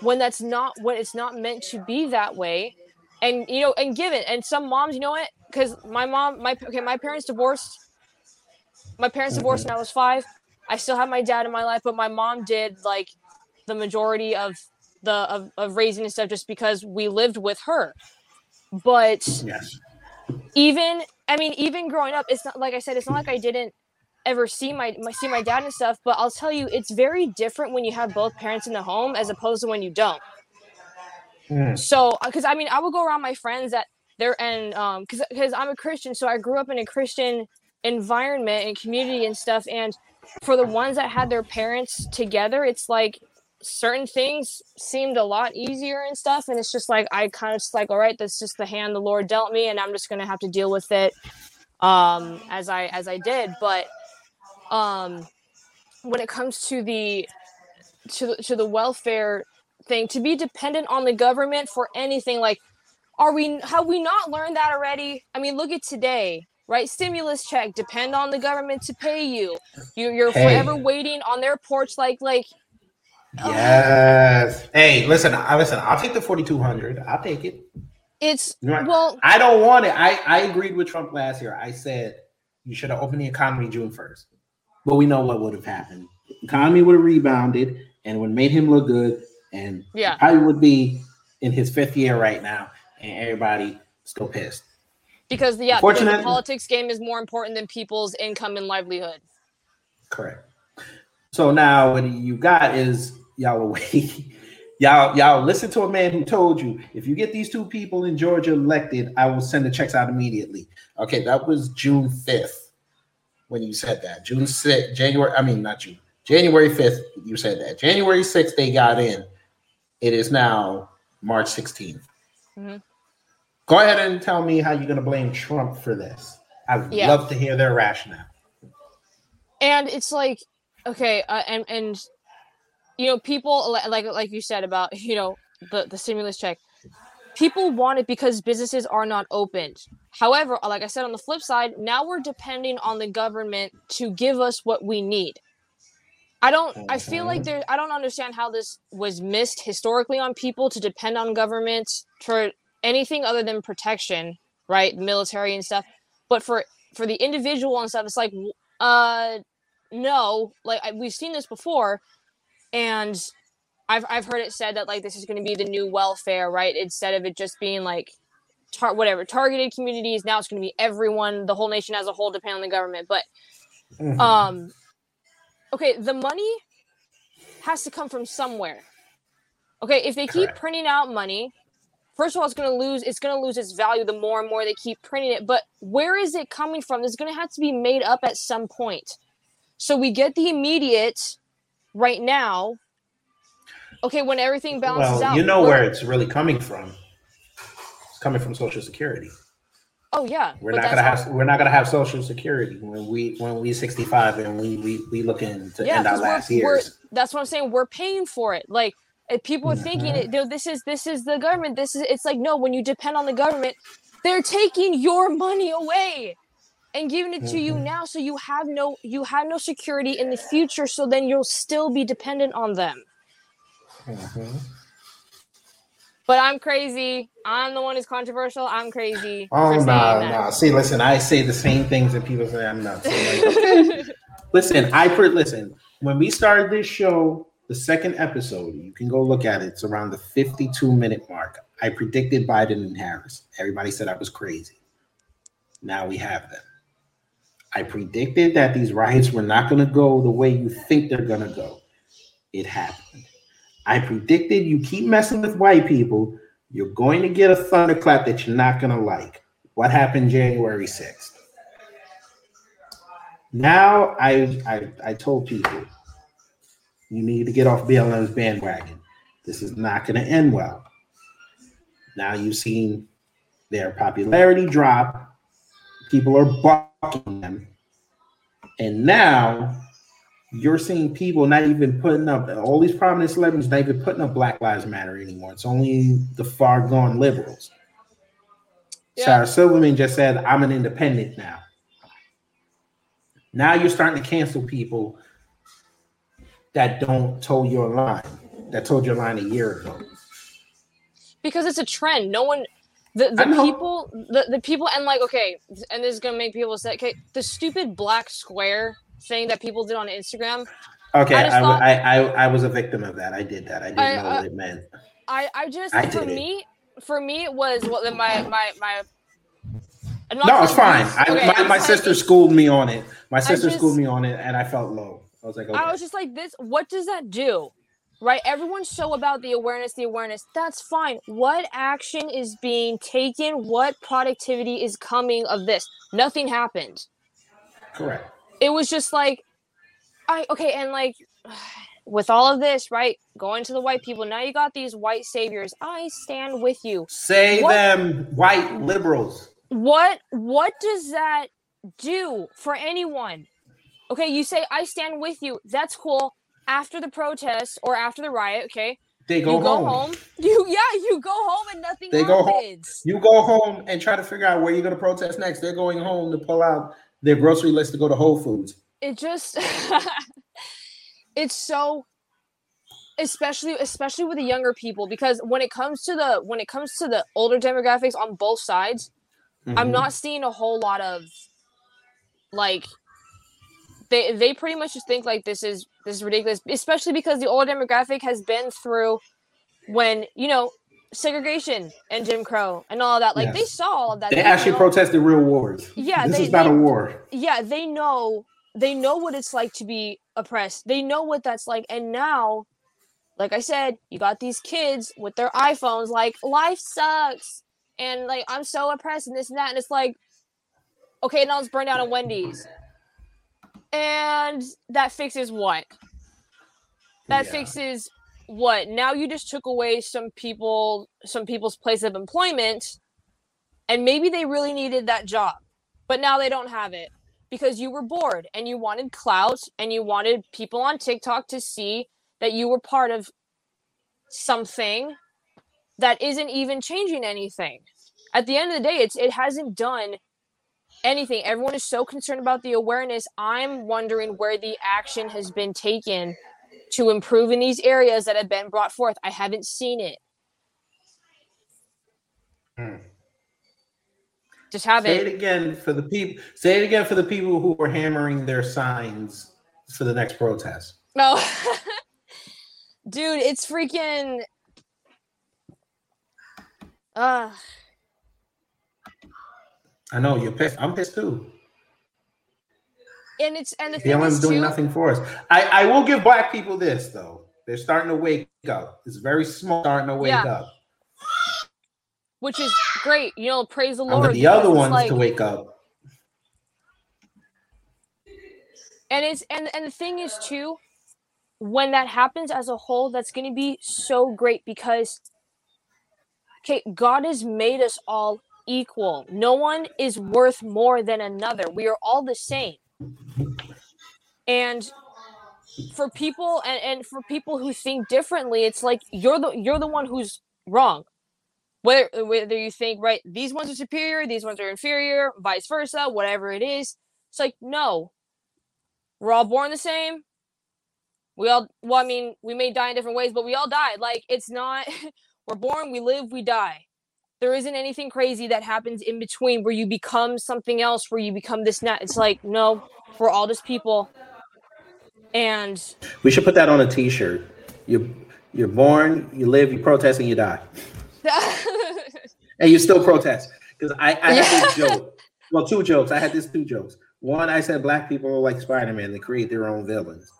when that's not when it's not meant to be that way. And you know and given and some moms you know what? Because my mom my okay my parents divorced. My parents mm-hmm. divorced when i was five. I still have my dad in my life but my mom did like the majority of the of, of raising and stuff just because we lived with her. But Yes. even I mean, even growing up, it's not like I said, it's not like I didn't ever see my, my see my dad and stuff. But I'll tell you, it's very different when you have both parents in the home as opposed to when you don't. Mm. So, because I mean, I would go around my friends that they're and um, because because I'm a Christian, so I grew up in a Christian environment and community and stuff. And for the ones that had their parents together, it's like certain things seemed a lot easier and stuff and it's just like i kind of just like all right that's just the hand the lord dealt me and i'm just gonna have to deal with it um as i as i did but um when it comes to the to the, to the welfare thing to be dependent on the government for anything like are we have we not learned that already i mean look at today right stimulus check depend on the government to pay you you you're Hey. forever waiting on their porch like like Yes. Hey, listen. I listen. I'll take the forty two hundred. I'll take it. it's what? well I don't want it. I I agreed with Trump last year. I said you should have opened the economy June first. But we know what would have happened. The economy would have rebounded and would have made him look good. And Yeah. he probably would be in his fifth year right now, and everybody still pissed. because the yeah because the politics game is more important than people's income and livelihood Correct. So now what you got is y'all away. y'all y'all listen to a man who told you if you get these two people in Georgia elected, I will send the checks out immediately. Okay, that was June 5th when you said that. June 6th, January, I mean not June. January 5th, you said that. January 6th, they got in. It is now March 16th. Mhm. Go ahead and tell me how you're gonna blame Trump for this. I would Yeah. love to hear their rationale. and it's like okay uh, and and you know people like like you said about you know the the stimulus check people want it because businesses are not opened however like i said on the flip side now we're depending on the government to give us what we need. I don't i feel like there i don't understand how this was missed historically on people to depend on government for anything other than protection right? Military and stuff. But for for the individual and stuff it's like uh no. Like I, we've seen this before and i've i've heard it said that like this is going to be the new welfare right? Instead of it just being like tar- whatever targeted communities. Now it's going to be everyone the whole nation as a whole depend on the government but Mhm. um okay the money has to come from somewhere. Okay if they keep printing out money first of all it's going to lose it's going to lose its value the more and more they keep printing it but where is it coming from? It's going to have to be made up at some point. So we get the immediate right now. Okay when everything balances well, out you know where it's really coming from. It's coming from Social Security. oh yeah We're not gonna have we're not gonna have Social Security when we when we 65 and we we, we looking to yeah end our last years. that's what i'm saying we're paying for it like if people are thinking Mhm. it, this is this is the government this is it's like no when you depend on the government they're taking your money away and giving it to you Mhm. now so you have no you have no security in the future so then you'll still be dependent on them Mhm. But i'm crazy i'm the one who's controversial i'm crazy Oh no, no. See, listen, I say the same things and people say I'm like, listen, I per listen. When we started this show, the second episode, you can go look at it. It's around the 52 minute mark. I predicted Biden and Harris. Everybody said I was crazy. Now we have them. I predicted that these riots were not going to go the way you think they're going to go. It happened. I predicted you keep messing with white people, you're going to get a thunderclap that you're not going to like. What happened January 6th? Now I, I I told people you need to get off BLM's bandwagon. This is not going to end well. Now you've seen their popularity drop. People are bucking them. And now you're mm-hmm. seeing people not even putting up all these prominent celebrities not even putting up Black Lives Matter anymore. It's only the far gone liberals. Yeah. Sarah Silverman just said, I'm an independent now. Now you're starting to cancel people that don't toe your line, that told your line a year ago. because it's a trend. No one, the, the people, the, the people, and like, okay, and this is gonna make people say, okay, the stupid black square thing that people did on Instagram. Okay, I I, I, thought- I, I, I was a victim of that. I did that. I didn't I- know what uh, it meant. I, I just, I for did it. me, for me, it was what my, my, my. Not No, it's fine. I, okay, my, my sister schooled me on it. My sister just- schooled me on it, and I felt low. I was like, okay. I was just like, this. What does that do? Right? Everyone's so about the awareness, the awareness. That's fine. What action is being taken? What productivity is coming of this? Nothing happened. Correct. It was just like, I okay, and like, with all of this, right? Going to the white people. Now you got these white saviors. I stand with you. Say What- them white liberals. What? What does that do for anyone? Okay, you say I stand with you. That's cool. After the protest or after the riot, okay, They go, you go home. home. You yeah, you go home and nothing They go home. You go home and try to figure out where you're going to protest next. They're going home to pull out their grocery list to go to Whole Foods. It just it's so especially especially with the younger people because when it comes to the when it comes to the older demographics on both sides, I'm Mhm. not seeing a whole lot of like they they pretty much just think like this is this is ridiculous, especially because the older demographic has been through when you know segregation and Jim Crow and all that. Like they saw all of that. They actually know- protested real wars. Yeah, this they- is not they- a war. yeah they know they know what it's like to be oppressed they know what that's like and now like i said you got these kids with their iphones like life sucks and like i'm so oppressed and this and that and it's like okay now let's burn down a wendy's and that fixes what that Yeah. fixes what now you just took away some people some people's place of employment and maybe they really needed that job but now they don't have it because you were bored and you wanted clout and you wanted people on TikTok to see that you were part of something that isn't even changing anything. At the end of the day, it's it hasn't done anything. Everyone is so concerned about the awareness. I'm wondering where the action has been taken to improve in these areas that have been brought forth. I haven't seen it. Hmm. Just have Say it. it again for the people. Say it again for the people who were hammering their signs for the next protest. No. Dude, it's freaking uh I know you're pissed. I'm pissed too. And it's and the thing BLM's is doing too, nothing for us. I, I will give black people this though. They're starting to wake up. It's very small starting to wake Yeah. up. which is great. You know, praise the Lord. the other ones like- to wake up. and it's and and the thing is too when that happens as a whole that's going to be so great because okay god has made us all equal no one is worth more than another we are all the same and for people and, and for people who think differently it's like you're the you're the one who's wrong whether whether you think right these ones are superior these ones are inferior vice versa whatever it is it's like no we're all born the same. We all, well, I mean, we may die in different ways, but we all die Like, it's not, we're born, we live, we die. There isn't anything crazy that happens in between where you become something else, where you become this, not. It's like, no, we're all just people. And We should put that on a T-shirt. You you're born, you live, you protest, and you die, and you still protest. Because I, I had this joke. Well, two jokes. I had this two jokes. One, I said black people are like Spider-Man; they create their own villains.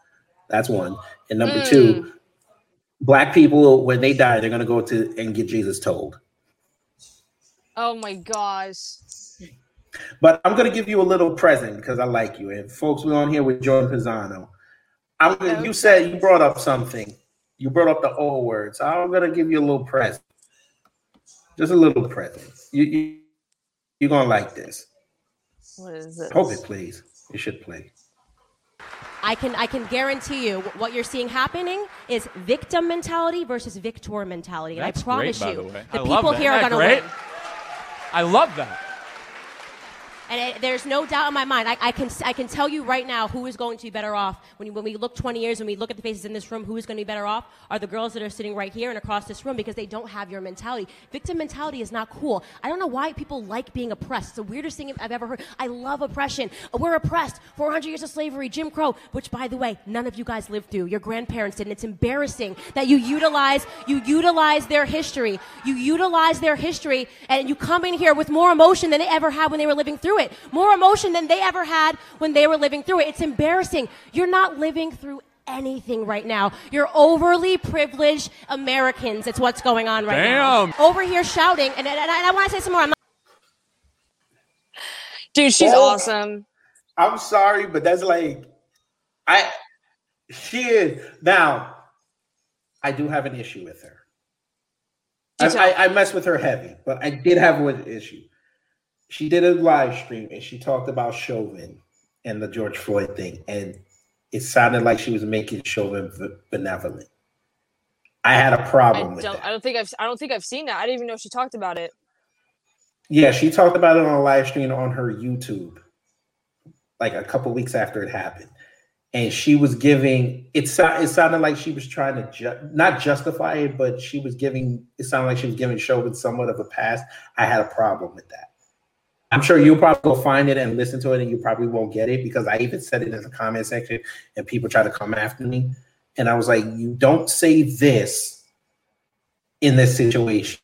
That's one. And number two, mm. Black people, when they die, they're gonna go to and get Jesus told. Oh my gosh. But I'm gonna give you a little present because I like you. And folks, we're on here with Jordan Pisano. I'm gonna, you said you brought up something. You brought up the old words. I'm gonna give you a little present. Just a little present. You, you you're gonna like this. What is this? Hope it plays. It should play. I can I can guarantee you what you're seeing happening is victim mentality versus victor mentality. And I promise great, by you, the way. the people here are going to great? win. I love that. And it, there's no doubt in my mind. I, I can I can tell you right now who is going to be better off when when we look 20 years when we look at the faces in this room. Who is going to be better off are the girls that are sitting right here and across this room because they don't have your mentality. Victim mentality is not cool. I don't know why people like being oppressed. It's the weirdest thing I've ever heard. I love oppression. We're oppressed. 400 years of slavery, Jim Crow, which by the way none of you guys lived through. Your grandparents did. And it's embarrassing that you utilize you utilize their history. You utilize their history and you come in here with more emotion than they ever had when they were living through it. More emotion than they ever had when they were living through it. It's embarrassing. You're not living through anything right now. You're overly privileged Americans. It's what's going on right Damn. now. Over here shouting, and, and, and I want to say some more. I'm not Dude, she's Oh. awesome. I'm sorry, but that's like I she is now. I do have an issue with her. I, You. I, I mess with her heavy, but I did have one issue. She did a live stream and she talked about Chauvin and the George Floyd thing, and it sounded like she was making Chauvin v- benevolent. I had a problem with that. I don't think I've. I don't think I've seen that. I didn't even know she talked about it. Yeah, she talked about it on a live stream on her YouTube, like a couple weeks after it happened, and she was giving it. It sounded like she was trying to ju- not justify it, but she was giving. It sounded like she was giving Chauvin somewhat of a pass. I had a problem with that. I'm sure you'll probably go find it and listen to it, and you probably won't get it because I even said it in the comment section, and people try to come after me, and I was like, "You don't say this in this situation."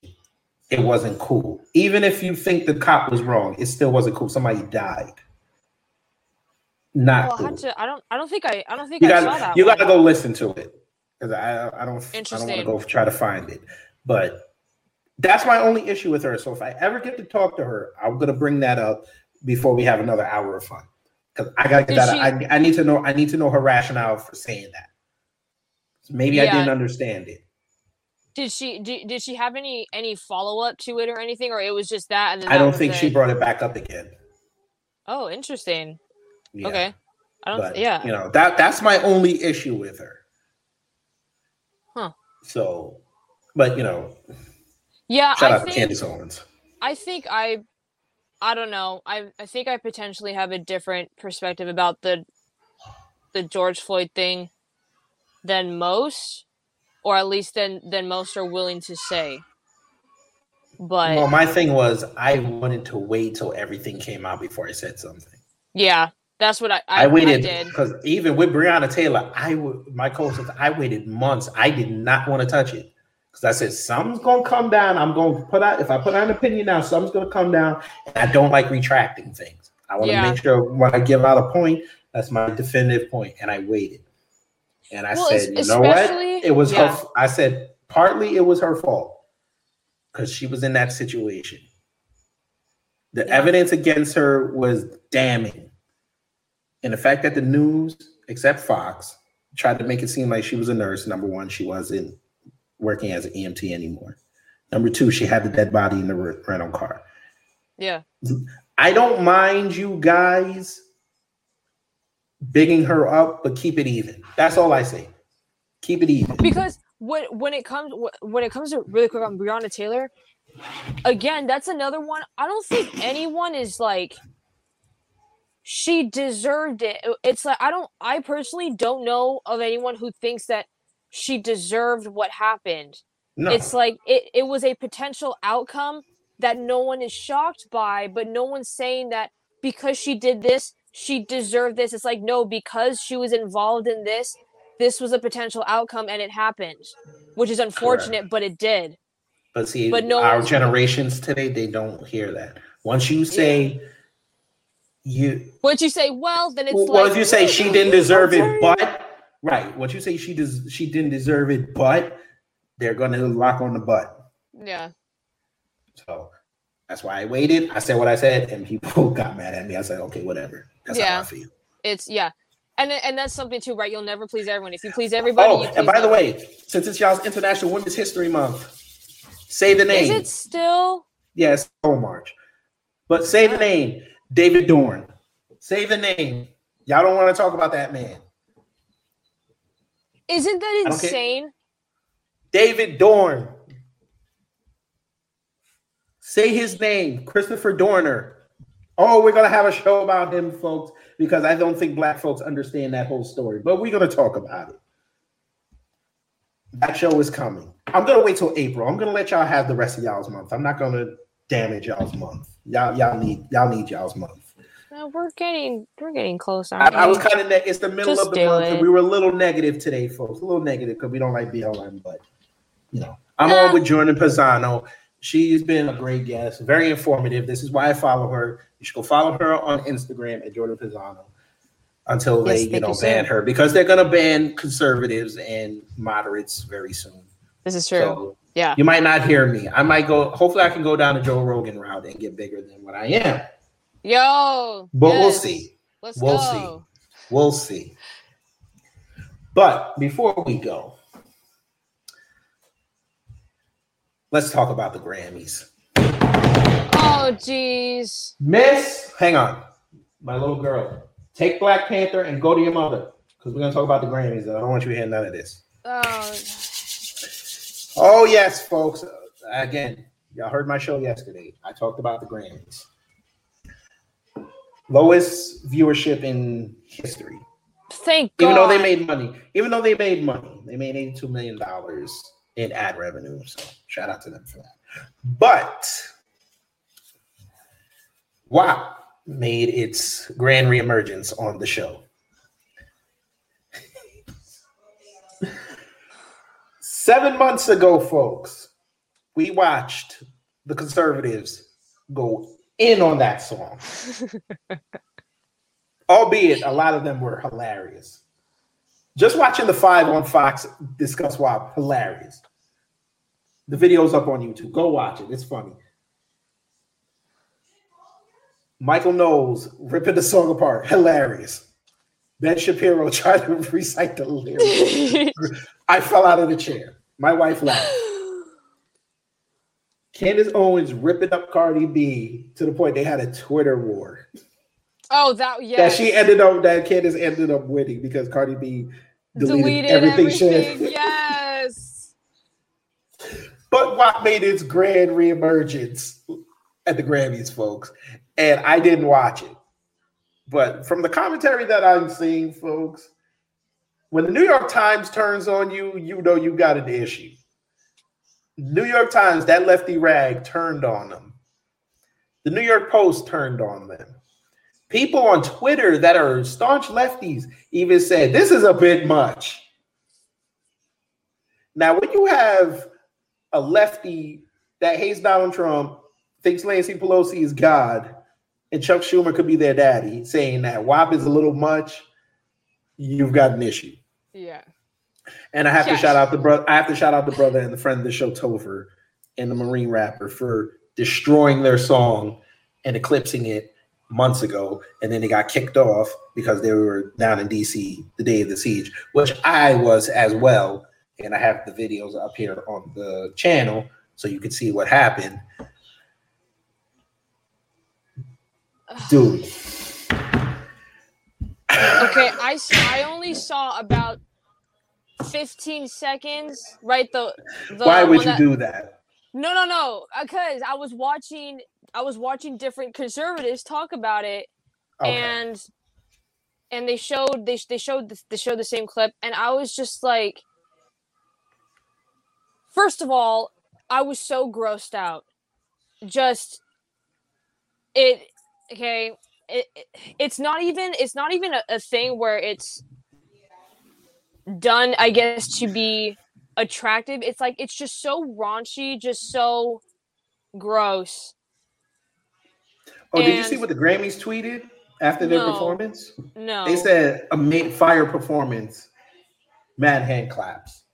it wasn't cool. Even if you think the cop was wrong, it still wasn't cool. Somebody died. Not Well, I cool. had to. I don't. I don't think I. I don't think You I saw got that. you got to go listen to it because I I don't I don't want to Interesting. go try to find it. But that's my only issue with her. So if I ever get to talk to her, I'm gonna bring that up before we have another hour of fun because I gotta get Did that. she- I, I need to know. I need to know her rationale for saying that. Maybe I didn't understand it. Did she? Did, did she have any any follow up to it or anything, or it was just that? And then I don't think she brought it back up again. Oh, interesting. Yeah. Okay. I don't. but yeah. you know that that's my only issue with her Huh. so but you know Yeah. shout I out to think. candace owens I think I. I don't know. I I think I potentially have a different perspective about the the George Floyd thing than most, or at least than than most are willing to say. But well my thing was i wanted to wait till everything came out before i said something yeah, that's what I i, I, waited did. because even with breonna taylor i would my co-host i waited months i did not want to touch it because i said something's gonna come down. I'm gonna put out if i put out an opinion now something's gonna come down and i don't like retracting things. I want to Yeah. make sure when i give out a point that's my definitive point and i waited. And i Well, said you know what? it was yeah. her i said partly it was her fault because she was in that situation. The Yeah. evidence against her was damning. And the fact that the news except fox tried to make it seem like she was a nurse number one she wasn't working as an emt anymore number two she had the dead body in the re- rental car Yeah. i don't mind you guys bigging her up but keep it even that's all i say keep it even because when when it comes when it comes to really quick on Breonna Taylor, again, that's another one. I don't think anyone is like she deserved. It- It's like I don't. I personally don't know of anyone who thinks that she deserved what happened. no It's like it, it was a potential outcome that no one is shocked by, but no one's saying that because she did this, she deserved this. It's like, no, because she was involved in this, this was a potential outcome and it happened, which is unfortunate, but it did. But see, But no our generations today, they don't hear that. Once you say you, Once you say, well, then it's well, like, if you say she didn't deserve it, but right. What you say she does she didn't deserve it, but they're gonna lock on the butt. Yeah. So that's why I waited. I said what I said, and people got mad at me. I said, okay, whatever. That's how Yeah. I feel. It's yeah. And and that's something too, right? You'll never please everyone. If you please everybody, Oh, you and please by the way, since it's y'all's International Women's History Month, say the name. is it still? Yes, oh March. But say the name, David Dorn. Say the name. Y'all don't want to talk about that man. Isn't that insane? David Dorn. Say his name, Christopher Dorner. Oh, we're gonna have a show about him, folks, because I don't think black folks understand that whole story. But we're gonna talk about it. That show is coming. I'm gonna wait till April. I'm gonna let y'all have the rest of y'all's month. I'm not gonna damage y'all's month. Y'all, y'all need y'all need y'all's month. No, we're getting we're getting close. I, I was kind of ne- it's the middle Just of the month, and we were a little negative today, folks. A little negative because we don't like BLM, but you know, I'm Nah. on with Jordan Pisano. She's been a great guest, very informative. This is why I follow her. You should go follow her on Instagram at Jordan Pisano until they, Yes, you know, you, ban her because they're gonna ban conservatives and moderates very soon. This is true. So yeah. you might not hear me. I might go. Hopefully, I can go down the Joe Rogan route and get bigger than what I am. Yo. But we'll see. Let's We'll go. We'll see. But before we go, let's talk about the Grammys. Oh jeez. Miss, hang on, my little girl, take Black Panther and go to your mother because we're gonna talk about the Grammys. I don't want you to hear none of this. Oh. Oh yes, folks. Again, y'all heard my show yesterday. I talked about the Grammys. Lowest viewership in history. Thank God. even though they made money, even though they made money, they made eighty-two million dollars in ad revenue. So shout out to them for that. But WAP, made its grand reemergence on the show. Seven months ago, folks, we watched the conservatives go in on that song. Albeit a lot of them were hilarious. Just watching the five on Fox discuss WAP, hilarious. The video's up on YouTube. Go watch it. It's funny. Michael Knowles ripping the song apart, hilarious. Ben Shapiro trying to recite the lyrics. I fell out of the chair. My wife laughed. Candace Owens ripping up Cardi B to the point they had a Twitter war. oh, that yeah. That she ended up that Candace ended up winning because Cardi B deleted, deleted everything, she everything. had. Yes. But what made its grand reemergence at the Grammys, folks? And I didn't watch it. But from the commentary that I'm seeing, folks, when the New York Times turns on you, you know you got an issue. New York Times, that lefty rag turned on them. The New York Post turned on them. People on Twitter that are staunch lefties even said this is a bit much. Now, when you have a lefty that hates Donald Trump, thinks Nancy Pelosi is God, and Chuck Schumer could be their daddy, saying that WAP is a little much, you've got an issue. Yeah. And I have Yes. to shout out the brother. I have to shout out the brother and the friend of the show, Topher, and the Marine rapper for destroying their song and eclipsing it months ago, and then they got kicked off because they were down in DC the day of the siege, which I was as well. And I have the videos up here on the channel so you can see what happened. Dude, Okay, I I only saw about 15 seconds, right? The, the why would you that- do that? No, no, no. Because I was watching, I was watching different conservatives talk about it, Okay. and and they showed they they showed the, they showed the same clip, and I was just like, first of all, I was so grossed out. Just it okay. It, it it's not even it's not even a, a thing where it's done i guess to be attractive it's like it's just so raunchy just so gross oh, did you see what the Grammys tweeted after their No. performance? no They said a made fire performance man hand claps.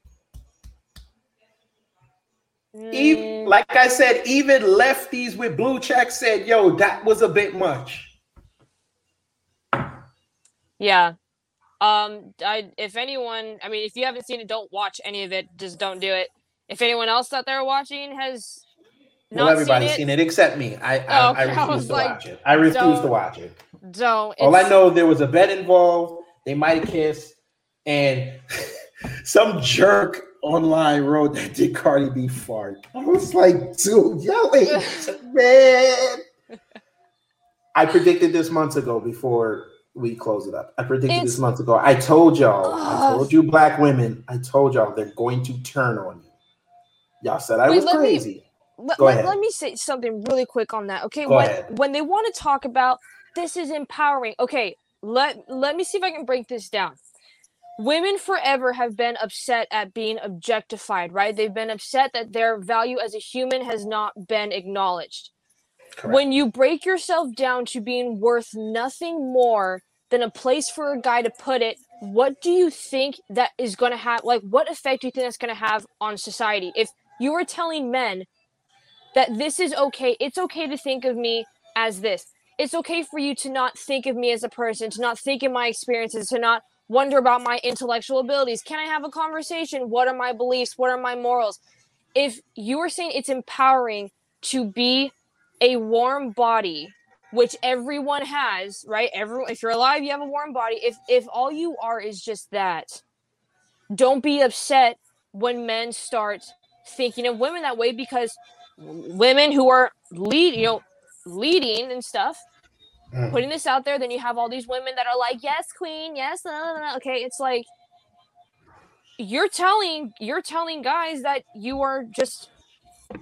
Mm, Even, like I said, even lefties with blue checks said, "Yo, that was a bit much." Yeah. Um I if anyone I mean if you haven't seen it, don't watch any of it. Just don't do it. If anyone else out there watching has not well, everybody's seen seen it, it. except me. I I, Oh, I okay, I refuse to like, watch it. I refuse to watch it. don't. All I know, there was a bet involved. They might have kissed, and some jerk online wrote that did Cardi B fart. I was like, dude, yelling, man. I predicted this months ago before we close it up. I predicted It's- this months ago. I told y'all, I told you, black women, I told y'all they're going to turn on you. Y'all said I Wait, was let me- crazy. let, Go let- ahead. let me say something really quick on that. Okay, Go when ahead. when they want to talk about this is empowering. Okay, let let me see if I can break this down. Women forever have been upset at being objectified, right? They've been upset that their value as a human has not been acknowledged. Correct. When you break yourself down to being worth nothing more than a place for a guy to put it, what do you think that is going to have? Like, what effect do you think that's going to have on society? If you were telling men that this is okay, it's okay to think of me as this. It's okay for you to not think of me as a person, to not think of my experiences, to not wonder about my intellectual abilities. Can I have a conversation? What are my beliefs? What are my morals? If you are saying it's empowering to be a warm body which everyone has right everyone if you're alive you have a warm body if if all you are is just that don't be upset when men start thinking of women that way because women who are lead you know leading and stuff Mm. putting this out there then you have all these women that are like yes queen yes no, no, no." okay it's like you're telling you're telling guys that you are just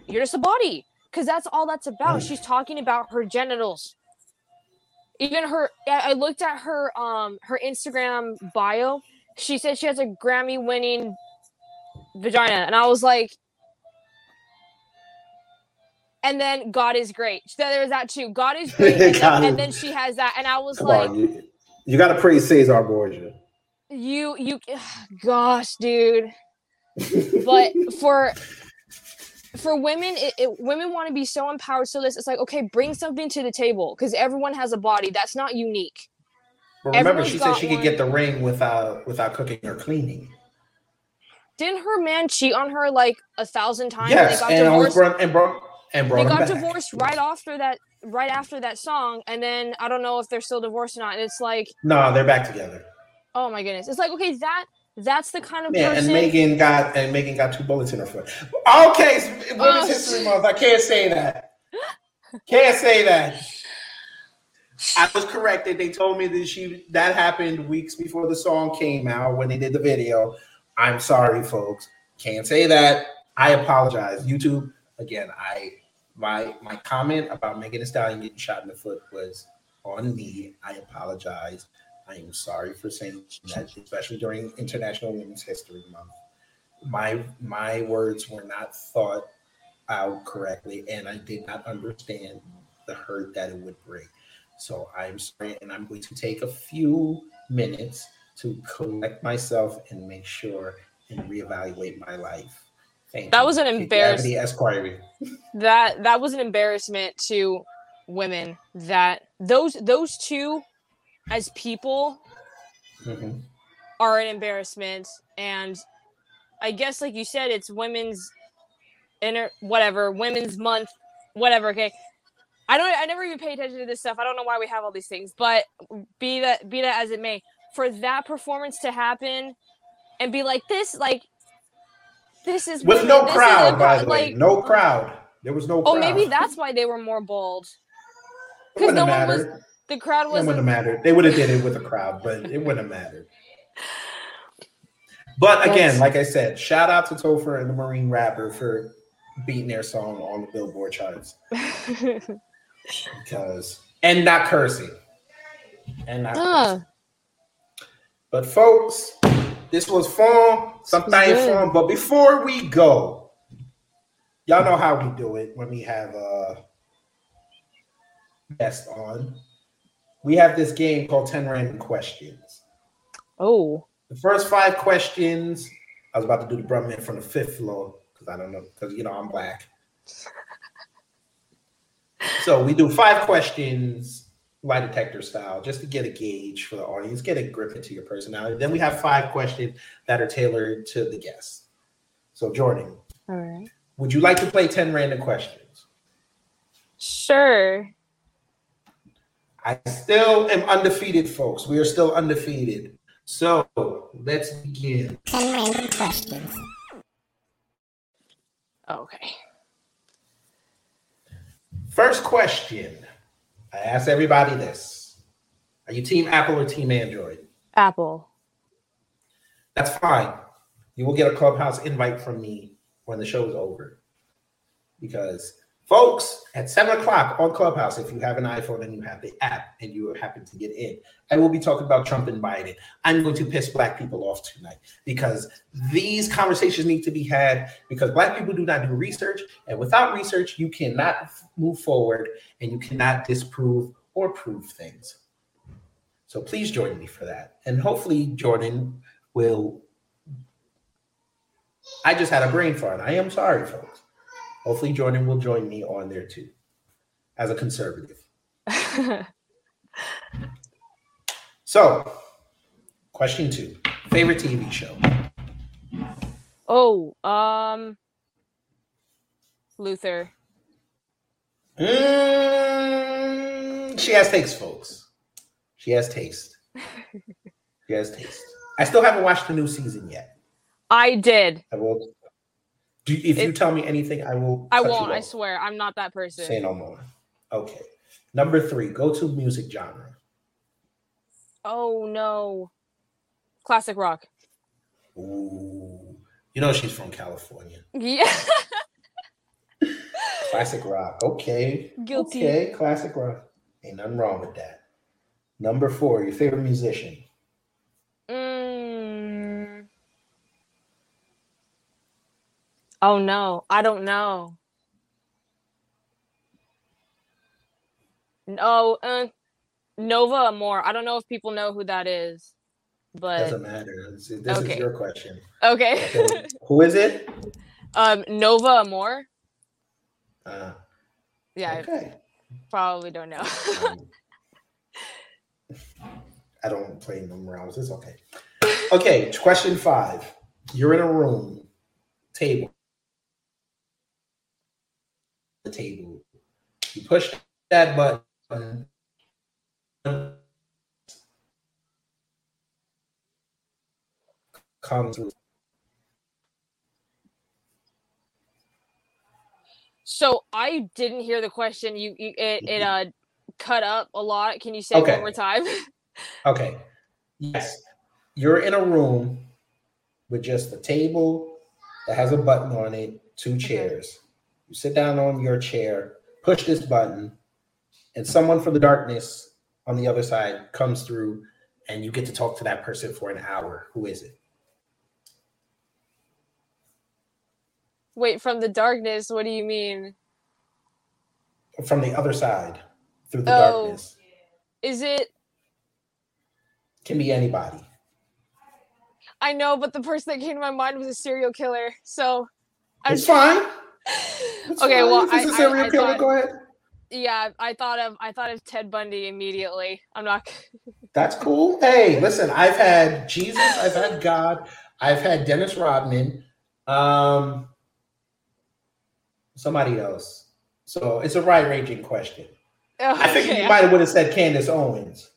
you're just a body because that's all that's about she's talking about her genitals even her I looked at her um her Instagram bio she said she has a Grammy winning vagina and I was like and then God is great. So there was that too. God is great. And, then, and then she has that. And I was Come like, on, you, you got to praise Cesar Borgia. you, you, gosh, dude. But for, for women, it, it, women want to be so empowered. So this, it's like, okay, bring something to the table because everyone has a body. That's not unique. But remember, Everyone's she said she could get the ring without without cooking or cleaning. Didn't her man cheat on her like a thousand times? yes, and they and got always divorced. brought and brought and brought they got back. divorced right after that right after that song and then i don't know if they're still divorced or not and it's like No, they're back together. oh my goodness it's like okay that that's the kind of Yeah, and Megan got and Megan got two bullets in her foot. Okay, Women's Oh, History. Month. I can't say that. Can't say that. I was corrected. They told me that she that happened weeks before the song came out when they did the video. I'm sorry, folks. Can't say that. I apologize. YouTube again. I my my comment about Megan Thee Stallion getting shot in the foot was on me. I apologize. I am sorry for saying that, especially during International Women's History Month. My my words were not thought out correctly, and I did not understand the hurt that it would bring. So I'm sorry, and I'm going to take a few minutes to collect myself and make sure and reevaluate my life. Thank That you. was an Esquire. that that was an embarrassment to women that those those two as people Mhm. are an embarrassment and i guess like you said it's women's inner whatever women's month whatever okay i don't i never even pay attention to this stuff i don't know why we have all these things but be that be that as it may for that performance to happen and be like this like this is With no crowd, by the way. No crowd. There was no crowd. oh maybe that's why they were more bold Because no one was-. The crowd was. It wouldn't have mattered. They would have did it with a crowd, but it wouldn't have mattered. But again, like I said, shout out to Topher and the Marine Rapper for beating their song on the Billboard charts because and not cursing and not. Ah. cursing. But folks, this was fun. Something good. fun. But before we go, y'all know how we do it when we have a guest on. We have this game called 10 random questions. oh The first five questions, I was about to do the Brumman from the fifth floor because I don't know, because you know I'm black. so we do five questions, lie detector style, just to get a gauge for the audience, get a grip into your personality. Then we have five questions that are tailored to the guest. So Jordan, All right. would you like to play 10 random questions? Sure. I still am undefeated, folks. We are still undefeated. So let's begin. 10 random questions. Okay. First question. I ask everybody this. Are you team Apple or team Android? Apple. That's fine. You will get a clubhouse invite from me when the show is over. Because folks, at seven o'clock on Clubhouse, if you have an iPhone and you have the app and you happen to get in, I will be talking about Trump and Biden. I'm going to piss black people off tonight because these conversations need to be had because black people do not do research. And without research, you cannot move forward and you cannot disprove or prove things. So please join me for that. And hopefully, Jordan will. I just had a brain fart. I am sorry, folks. Hopefully, Jordan will join me on there too, as a conservative. So, question two favorite TV show? oh, um, Luther. Mm, she has taste, folks. She has taste. she has taste. I still haven't watched the new season yet. I did. I will. Do, if you tell me anything, I will. I won't. I swear. I'm not that person. Say no more. Okay. Number three, go to music genre. Oh no. Classic rock. Ooh. You know she's from California. Yeah. Classic rock. Okay. Guilty. Okay, classic rock. Ain't nothing wrong with that. Number four, your favorite musician. Oh no, I don't know. No, uh, Nova Amor. I don't know if people know who that is, but Doesn't matter. This, this is your question. okay. Okay. Who is it? um, Nova Amor. Uh, Yeah, okay. probably don't know. Um, I don't play numerals. It's okay. Okay, question five. You're in a room, table. The table. You push that button. Come through. so I didn't hear the question. You, you it, it uh cut up a lot. Can you say it Okay. one more time? Okay. Yes. You're in a room with just a table that has a button on it, two chairs. You sit down on your chair, push this button, and someone from the darkness on the other side comes through, and you get to talk to that person for an hour. Who is it? Wait, from the darkness. What do you mean? From the other side through the Oh. darkness. Is it? Can be anybody. I know, but the person that came to my mind was a serial killer. So, I It's fine. Okay, fine. well, if it's I- a I- serial I killer, thought- go ahead. yeah, I thought of I thought of Ted Bundy immediately. I'm not. That's cool. Hey, listen, I've had Jesus, I've had God, I've had Dennis Rodman, um, somebody else. So it's a wide ranging question. I think Okay. you might have would have said Candace Owens,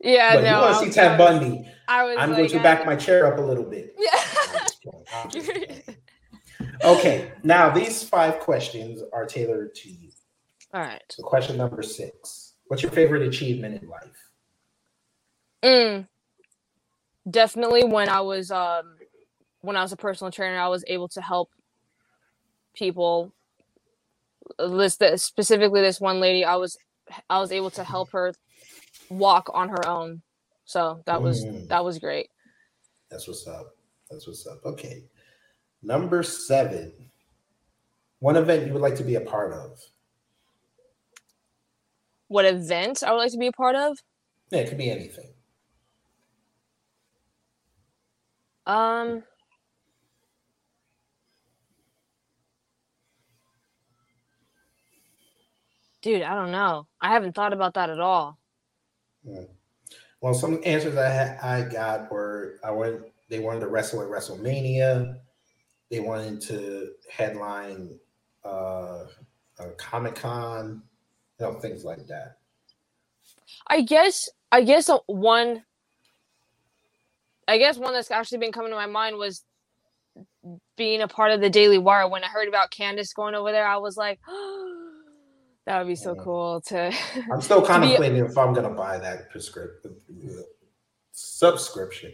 Yeah, but no. you want to see Ted Bundy? I was. I'm like, going to I- back my chair up a little bit. Yeah. okay, now these five questions are tailored to you. All right. So, question number six What's your favorite achievement in life? Mm. Definitely when I was um when I was a personal trainer, I was able to help people. This this- specifically this one lady, I was I was able to help her walk on her own. So that was Mm. that was great. That's what's up. That's what's up. Okay. Number seven. One event you would like to be a part of. What event I would like to be a part of? Yeah, it could be anything. Um. Dude, I don't know. I haven't thought about that at all. Mm. Well, some answers I I got were I went. They wanted to wrestle at WrestleMania. They wanted to headline uh, a Comic Con, you know, things like that. I guess I guess uh, one I guess one that's actually been coming to my mind was being a part of the Daily Wire. When I heard about Candace going over there, I was like, that would be so cool to I'm still be- contemplating if I'm gonna buy that prescription subscription.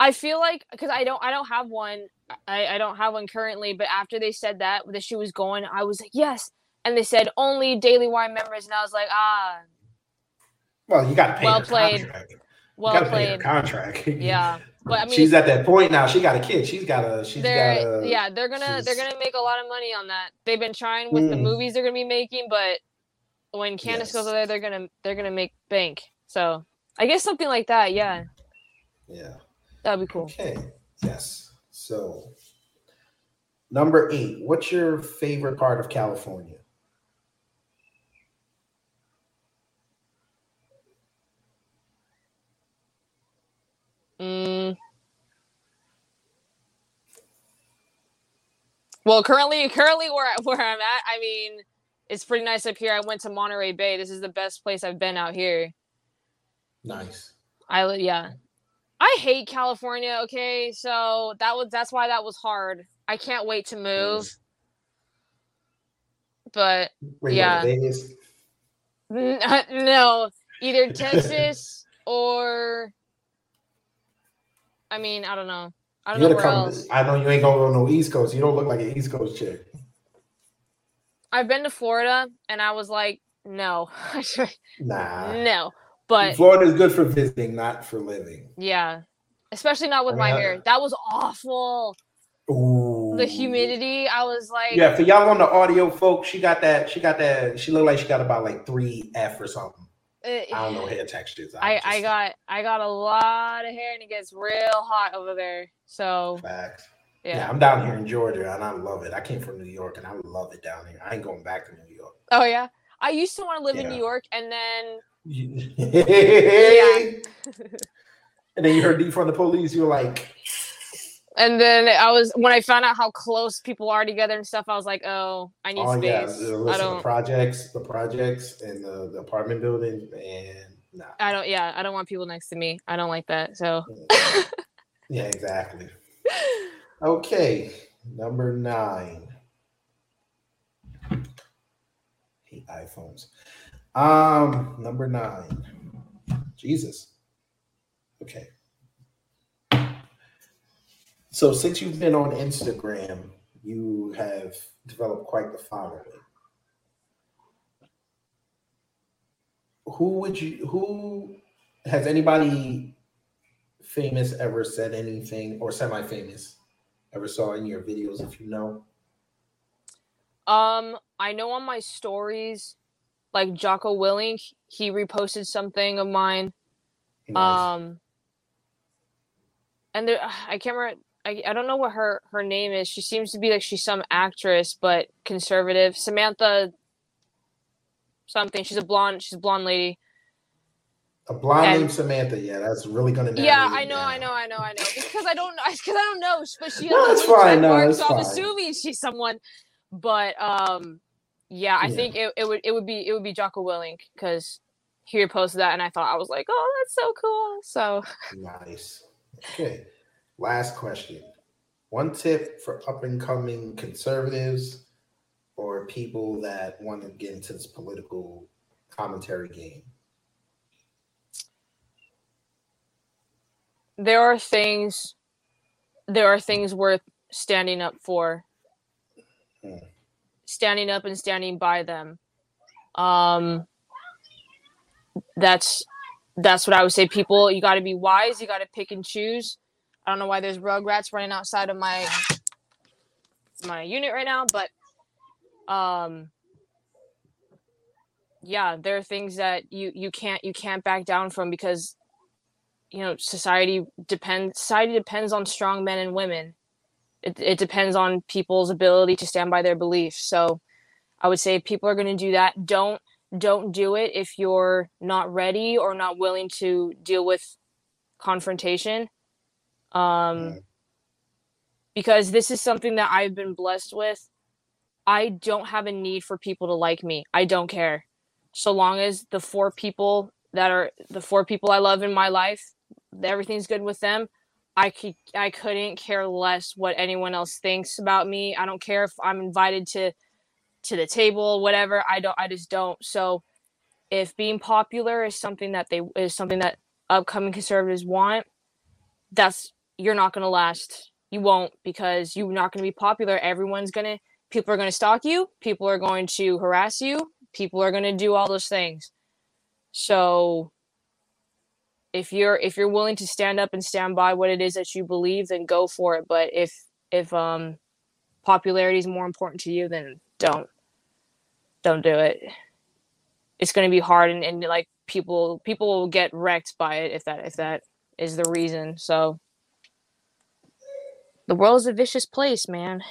I feel like because I don't I don't have one I, I don't have one currently, but after they said that that she was going, I was like, yes. And they said only Daily Wire members, and I was like, ah, Well, you got to pay Well played. contract. well you got pay her played. contract. Yeah. But I mean she's at that point now. She got a kid. She's got a. She's got a. yeah they're gonna they're gonna make a lot of money on that they've been trying with the Mm. movies they're gonna be making but when candace goes over there they're gonna they're gonna make bank so i guess something like that yeah Yeah. that'd be cool Okay. Yes. So, number eight. What's your favorite part of California? mm. well currently currently where, where i'm at i mean it's pretty nice up here i went to monterey bay this is the best place i've been out here Nice. I yeah. I hate California, okay? So that was that's why that was hard. I can't wait to move. Mm. But Where you Yeah. Vegas? n- no, either Texas or I mean, I don't know. I don't You know where come. else. I know you ain't gonna go no East Coast. You don't look like an East Coast chick. I've been to Florida and I was like, no. Nah. no. But Florida is good for visiting, not for living. yeah. Especially not with I my mean, hair. That was awful. Ooh. The humidity, I was like Yeah, for y'all on the audio, folks, she got that. She got that. She looked like she got about like three F or something. I don't know hair textures. I, I got I got a lot of hair and it gets real hot over there. So facts. Yeah. yeah. I'm down here in Georgia and I love it. I came from New York and I love it down here. I ain't going back to New York. Oh yeah. I used to want to live in New York and then and then you heard D from the police. You were like, and then I was when I found out how close people are together and stuff, I was like, oh, I need "Oh yeah, space. listen, I don't projects, the projects, and the, the apartment building, and nah, I don't yeah, I don't want people next to me. I don't like that. So yeah, exactly." Okay, number nine. Hate iPhones. Um, number nine. Jesus. Okay. So since you've been on Instagram, you have developed quite the following. Who would you who has anybody famous ever said anything or semi-famous ever saw in your videos if you know? um I know on my stories, like Jocko Willink, he reposted something of mine. Nice. Um, and there, I can't remember. I, I don't know what her her name is. She seems to be like she's some actress, but conservative. Samantha something. She's a blonde. She's a blonde lady. a blonde and- named Samantha, yeah, that's really gonna yeah, I know, I know, I know, I know. Because I don't know. Because I don't know. But she No, blue fine, no, it's so I'm assuming she's someone. But um, yeah, I Yeah. think it, it would it would be it would be Jocko Willink because he reposted that, and I thought I was like, oh, that's so cool. So Nice. Okay. Last question. One tip for up and coming conservatives or people that want to get into this political commentary game. there are things there are things worth standing up for Hmm. Standing up and standing by them. Um that's that's what i would say. People you got to be wise you got to pick and choose. I don't know why there's rugrats running outside of my my unit right now but um yeah there are things that you you can't you can't back down from because you know society depends society depends on strong men and women it, it depends on people's ability to stand by their beliefs. So i would say if people are going to do that. Don't don't do it if you're not ready or not willing to deal with confrontation. Um because this is something that i've been blessed with. I don't have a need for people to like me. I don't care. So long as the four people that are the four people i love in my life everything's good with them i could i couldn't care less what anyone else thinks about me. I don't care if i'm invited to to the table whatever. I don't i just don't. So if being popular is something that they is something that upcoming conservatives want that's you're not going to last. You won't because you're not going to be popular. Everyone's going to people are going to stalk you. People are going to harass you. People are going to do all those things. So if you're if you're willing to stand up and stand by what it is that you believe then go for it but if if um popularity is more important to you then don't don't do it it's going to be hard and, and like people people will get wrecked by it if that if that is the reason so the world is a vicious place man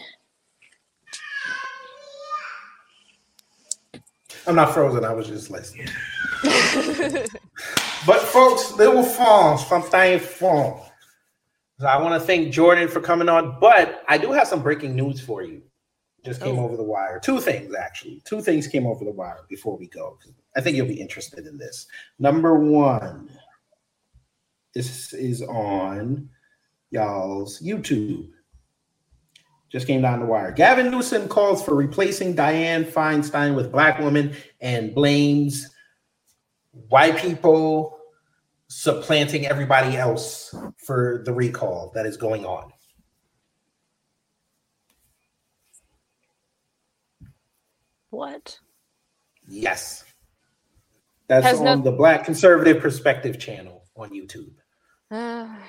I'm not frozen. I was just listening. but folks, little falls, something fall. So I want to thank Jordan for coming on. But I do have some breaking news for you. Just came Oh. over the wire. Two things actually. Two things came over the wire before we go. I think you'll be interested in this. Number one, this is on y'all's YouTube. Just came down the wire. Gavin Newsom calls for replacing Dianne Feinstein with black woman and blames white people supplanting everybody else for the recall that is going on. what Yes. That's Has on no- the Black Conservative Perspective channel on YouTube. uh,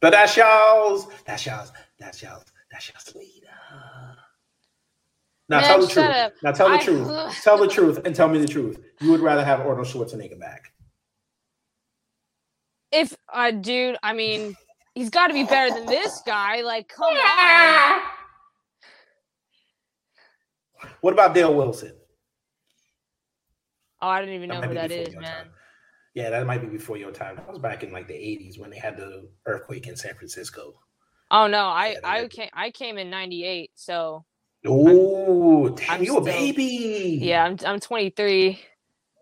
But that's y'all's, that's y'all's, that's y'all's, that's y'all's leader. Now Man, tell the truth. up. Now tell the I- truth. tell the truth and tell me the truth. You would rather have Arnold Schwarzenegger back. if uh dude i mean he's got to be better than this guy like come on What about Dale Wilson? oh i don't even know might who that is man time. Yeah, that might be before your time. That was back in like the 80s when they had the earthquake in San Francisco. oh no i Yeah, i came i came in 98 so Oh, damn, I'm you a baby. yeah i'm, I'm 23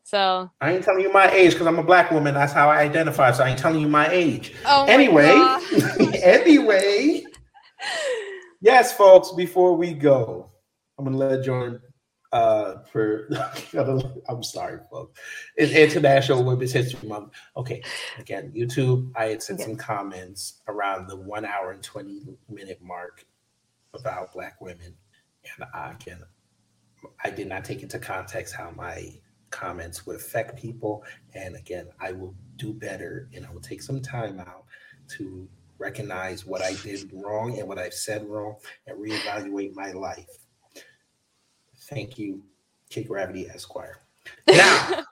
so I ain't telling you my age because I'm a black woman. That's how I identify. So I ain't telling you my age. oh anyway, God. anyway, yes, folks. Before we go, I'm gonna let Jordan. Uh, for I'm sorry, folks. It's International Women's History Month. Okay, again, YouTube. I had sent some comments around the one hour and twenty minute mark about black women, and I can. I did not take into context how my comments would affect people. And again, I will do better and I will take some time out to recognize what I did wrong and what I've said wrong and reevaluate my life. Thank you, Kid Gravity Esquire. Now,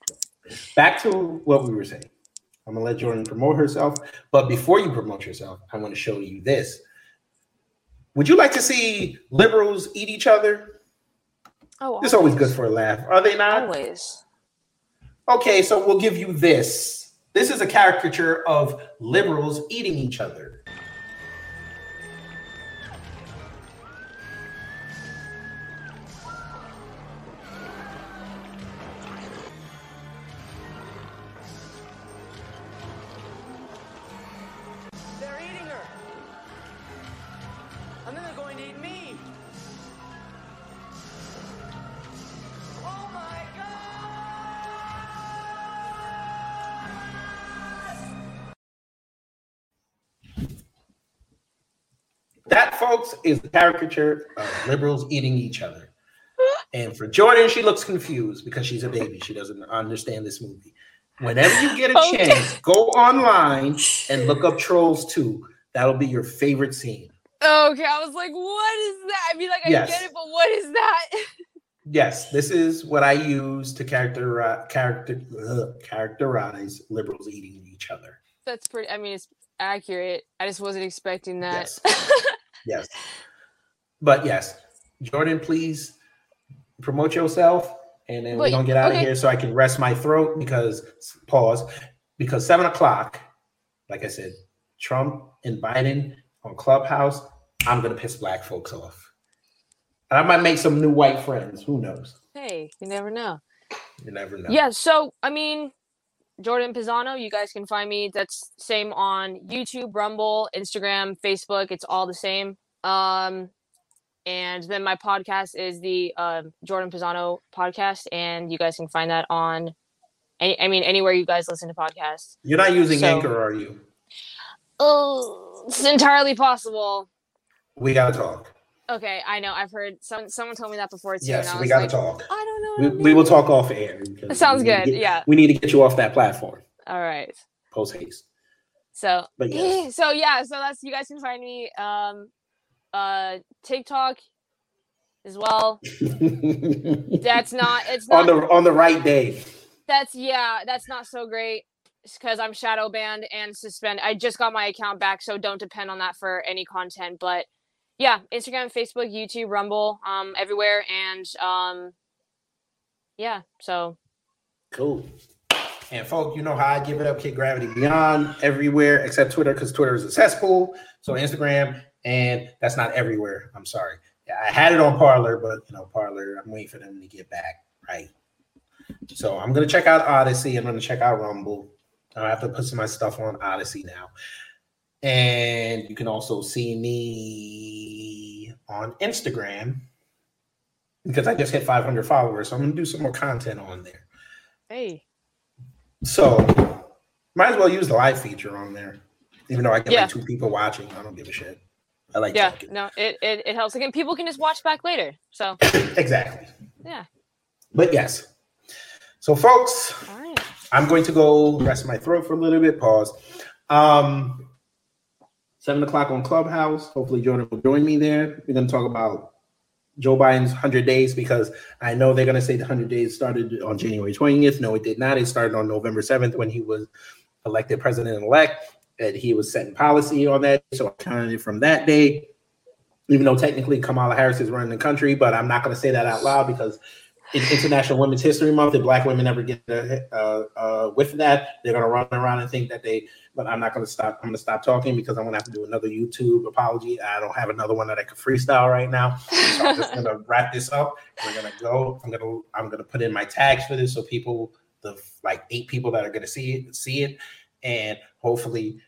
back to what we were saying. I'm gonna let Jordan promote herself, but before you promote yourself, I want to show you this. Would you like to see liberals eat each other? oh It's always good for a laugh, are they not? always Okay, so we'll give you this. This is a caricature of liberals eating each other. Is the caricature of liberals eating each other. And for Jordan, she looks confused because she's a baby. She doesn't understand this movie. Whenever you get a Okay. chance, go online and look up Trolls 2. That'll be your favorite scene. okay i was like what is that i mean like i Yes. get it but what is that Yes, this is what I use to characterize character ugh, characterize liberals eating each other. That's pretty. I mean, it's accurate. I just wasn't expecting that. Yes. But yes, Jordan, please promote yourself, and then we're Wait, gonna get out okay. of here so I can rest my throat because pause because seven o'clock, like I said, Trump and Biden on Clubhouse. I'm gonna piss black folks off. And I might make some new white friends. Who knows? hey, you never know. You never know. Yeah. So I mean, Jordan Pisano. You guys can find me. That's same on YouTube, Rumble, Instagram, Facebook. It's all the same. Um, and then my podcast is the um Jordan Pisano podcast, and you guys can find that on. Any, I mean, anywhere you guys listen to podcasts. You're not using So- Anchor, are you? Oh, it's entirely possible. We gotta talk. Okay, I know. I've heard some someone told me that before too. Yes, we gotta like, talk. I don't know. We, we will talk off air. That sounds we need to good, get- yeah. we need to get you off that platform. All right. Post haste. So, yes. so yeah, so that's you guys can find me um uh TikTok as well. That's not it's not, on the on the right day. that's yeah, that's not so great because I'm shadow banned and suspended. I just got my account back, so don't depend on that for any content. But yeah, Instagram, Facebook, YouTube, Rumble, um, everywhere, and um, yeah. So Cool. And folk, you know how I give it up, Kid Gravity Beyond everywhere except Twitter because Twitter is a cesspool. So Instagram, and that's not everywhere. I'm sorry. Yeah, I had it on Parler, but you know, Parler, I'm waiting for them to get back. Right. So I'm gonna check out Odysee. I'm gonna check out Rumble. I have to put some of my stuff on Odysee now. And you can also see me on Instagram because I just hit 500 followers. So I'm gonna do some more content on there. hey, So might as well use the live feature on there. Even though I get Yeah. like two people watching, I don't give a shit. I like yeah, talking. no, it, it it helps. Again, people can just watch back later. So Exactly. yeah, But yes. So folks, all right. I'm going to go rest my throat for a little bit. Pause. Um seven o'clock on Clubhouse. Hopefully Jordan will join me there. We're gonna talk about Joe Biden's 100 days because I know they're going to say the 100 days started on January 20th. No, it did not. It started on November 7th when he was elected president elect, and he was setting policy on that. So I counted it from that day, even though technically Kamala Harris is running the country, but I'm not going to say that out loud because in International Women's History Month, if Black women ever get a of that, they're going to run around and think that they. But I'm not going to stop. I'm going to stop talking because I'm going to have to do another YouTube apology. I don't have another one that I could freestyle right now, so I'm just going to wrap this up. We're going to go. I'm going to. I'm going to put in my tags for this so people, the like eight people that are going to see it, see it, and hopefully.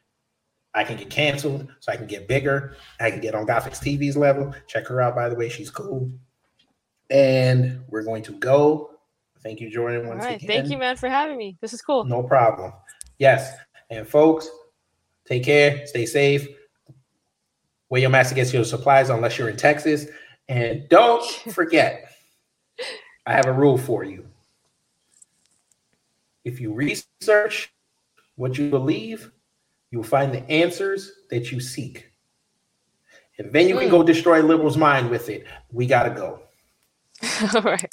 I can get canceled, so I can get bigger. I can get on Gothix TV's level. Check her out, by the way. She's cool. And we're going to go. Thank you, Jordan. All right. again. Thank you, man, for having me. This is cool. No problem. Yes. And folks, take care, stay safe. Wear your mask against your supplies unless you're in Texas. And don't forget, I have a rule for you. If you research what you believe, you'll find the answers that you seek. And then you can hmm. go destroy liberals' mind with it. We got to go. All right.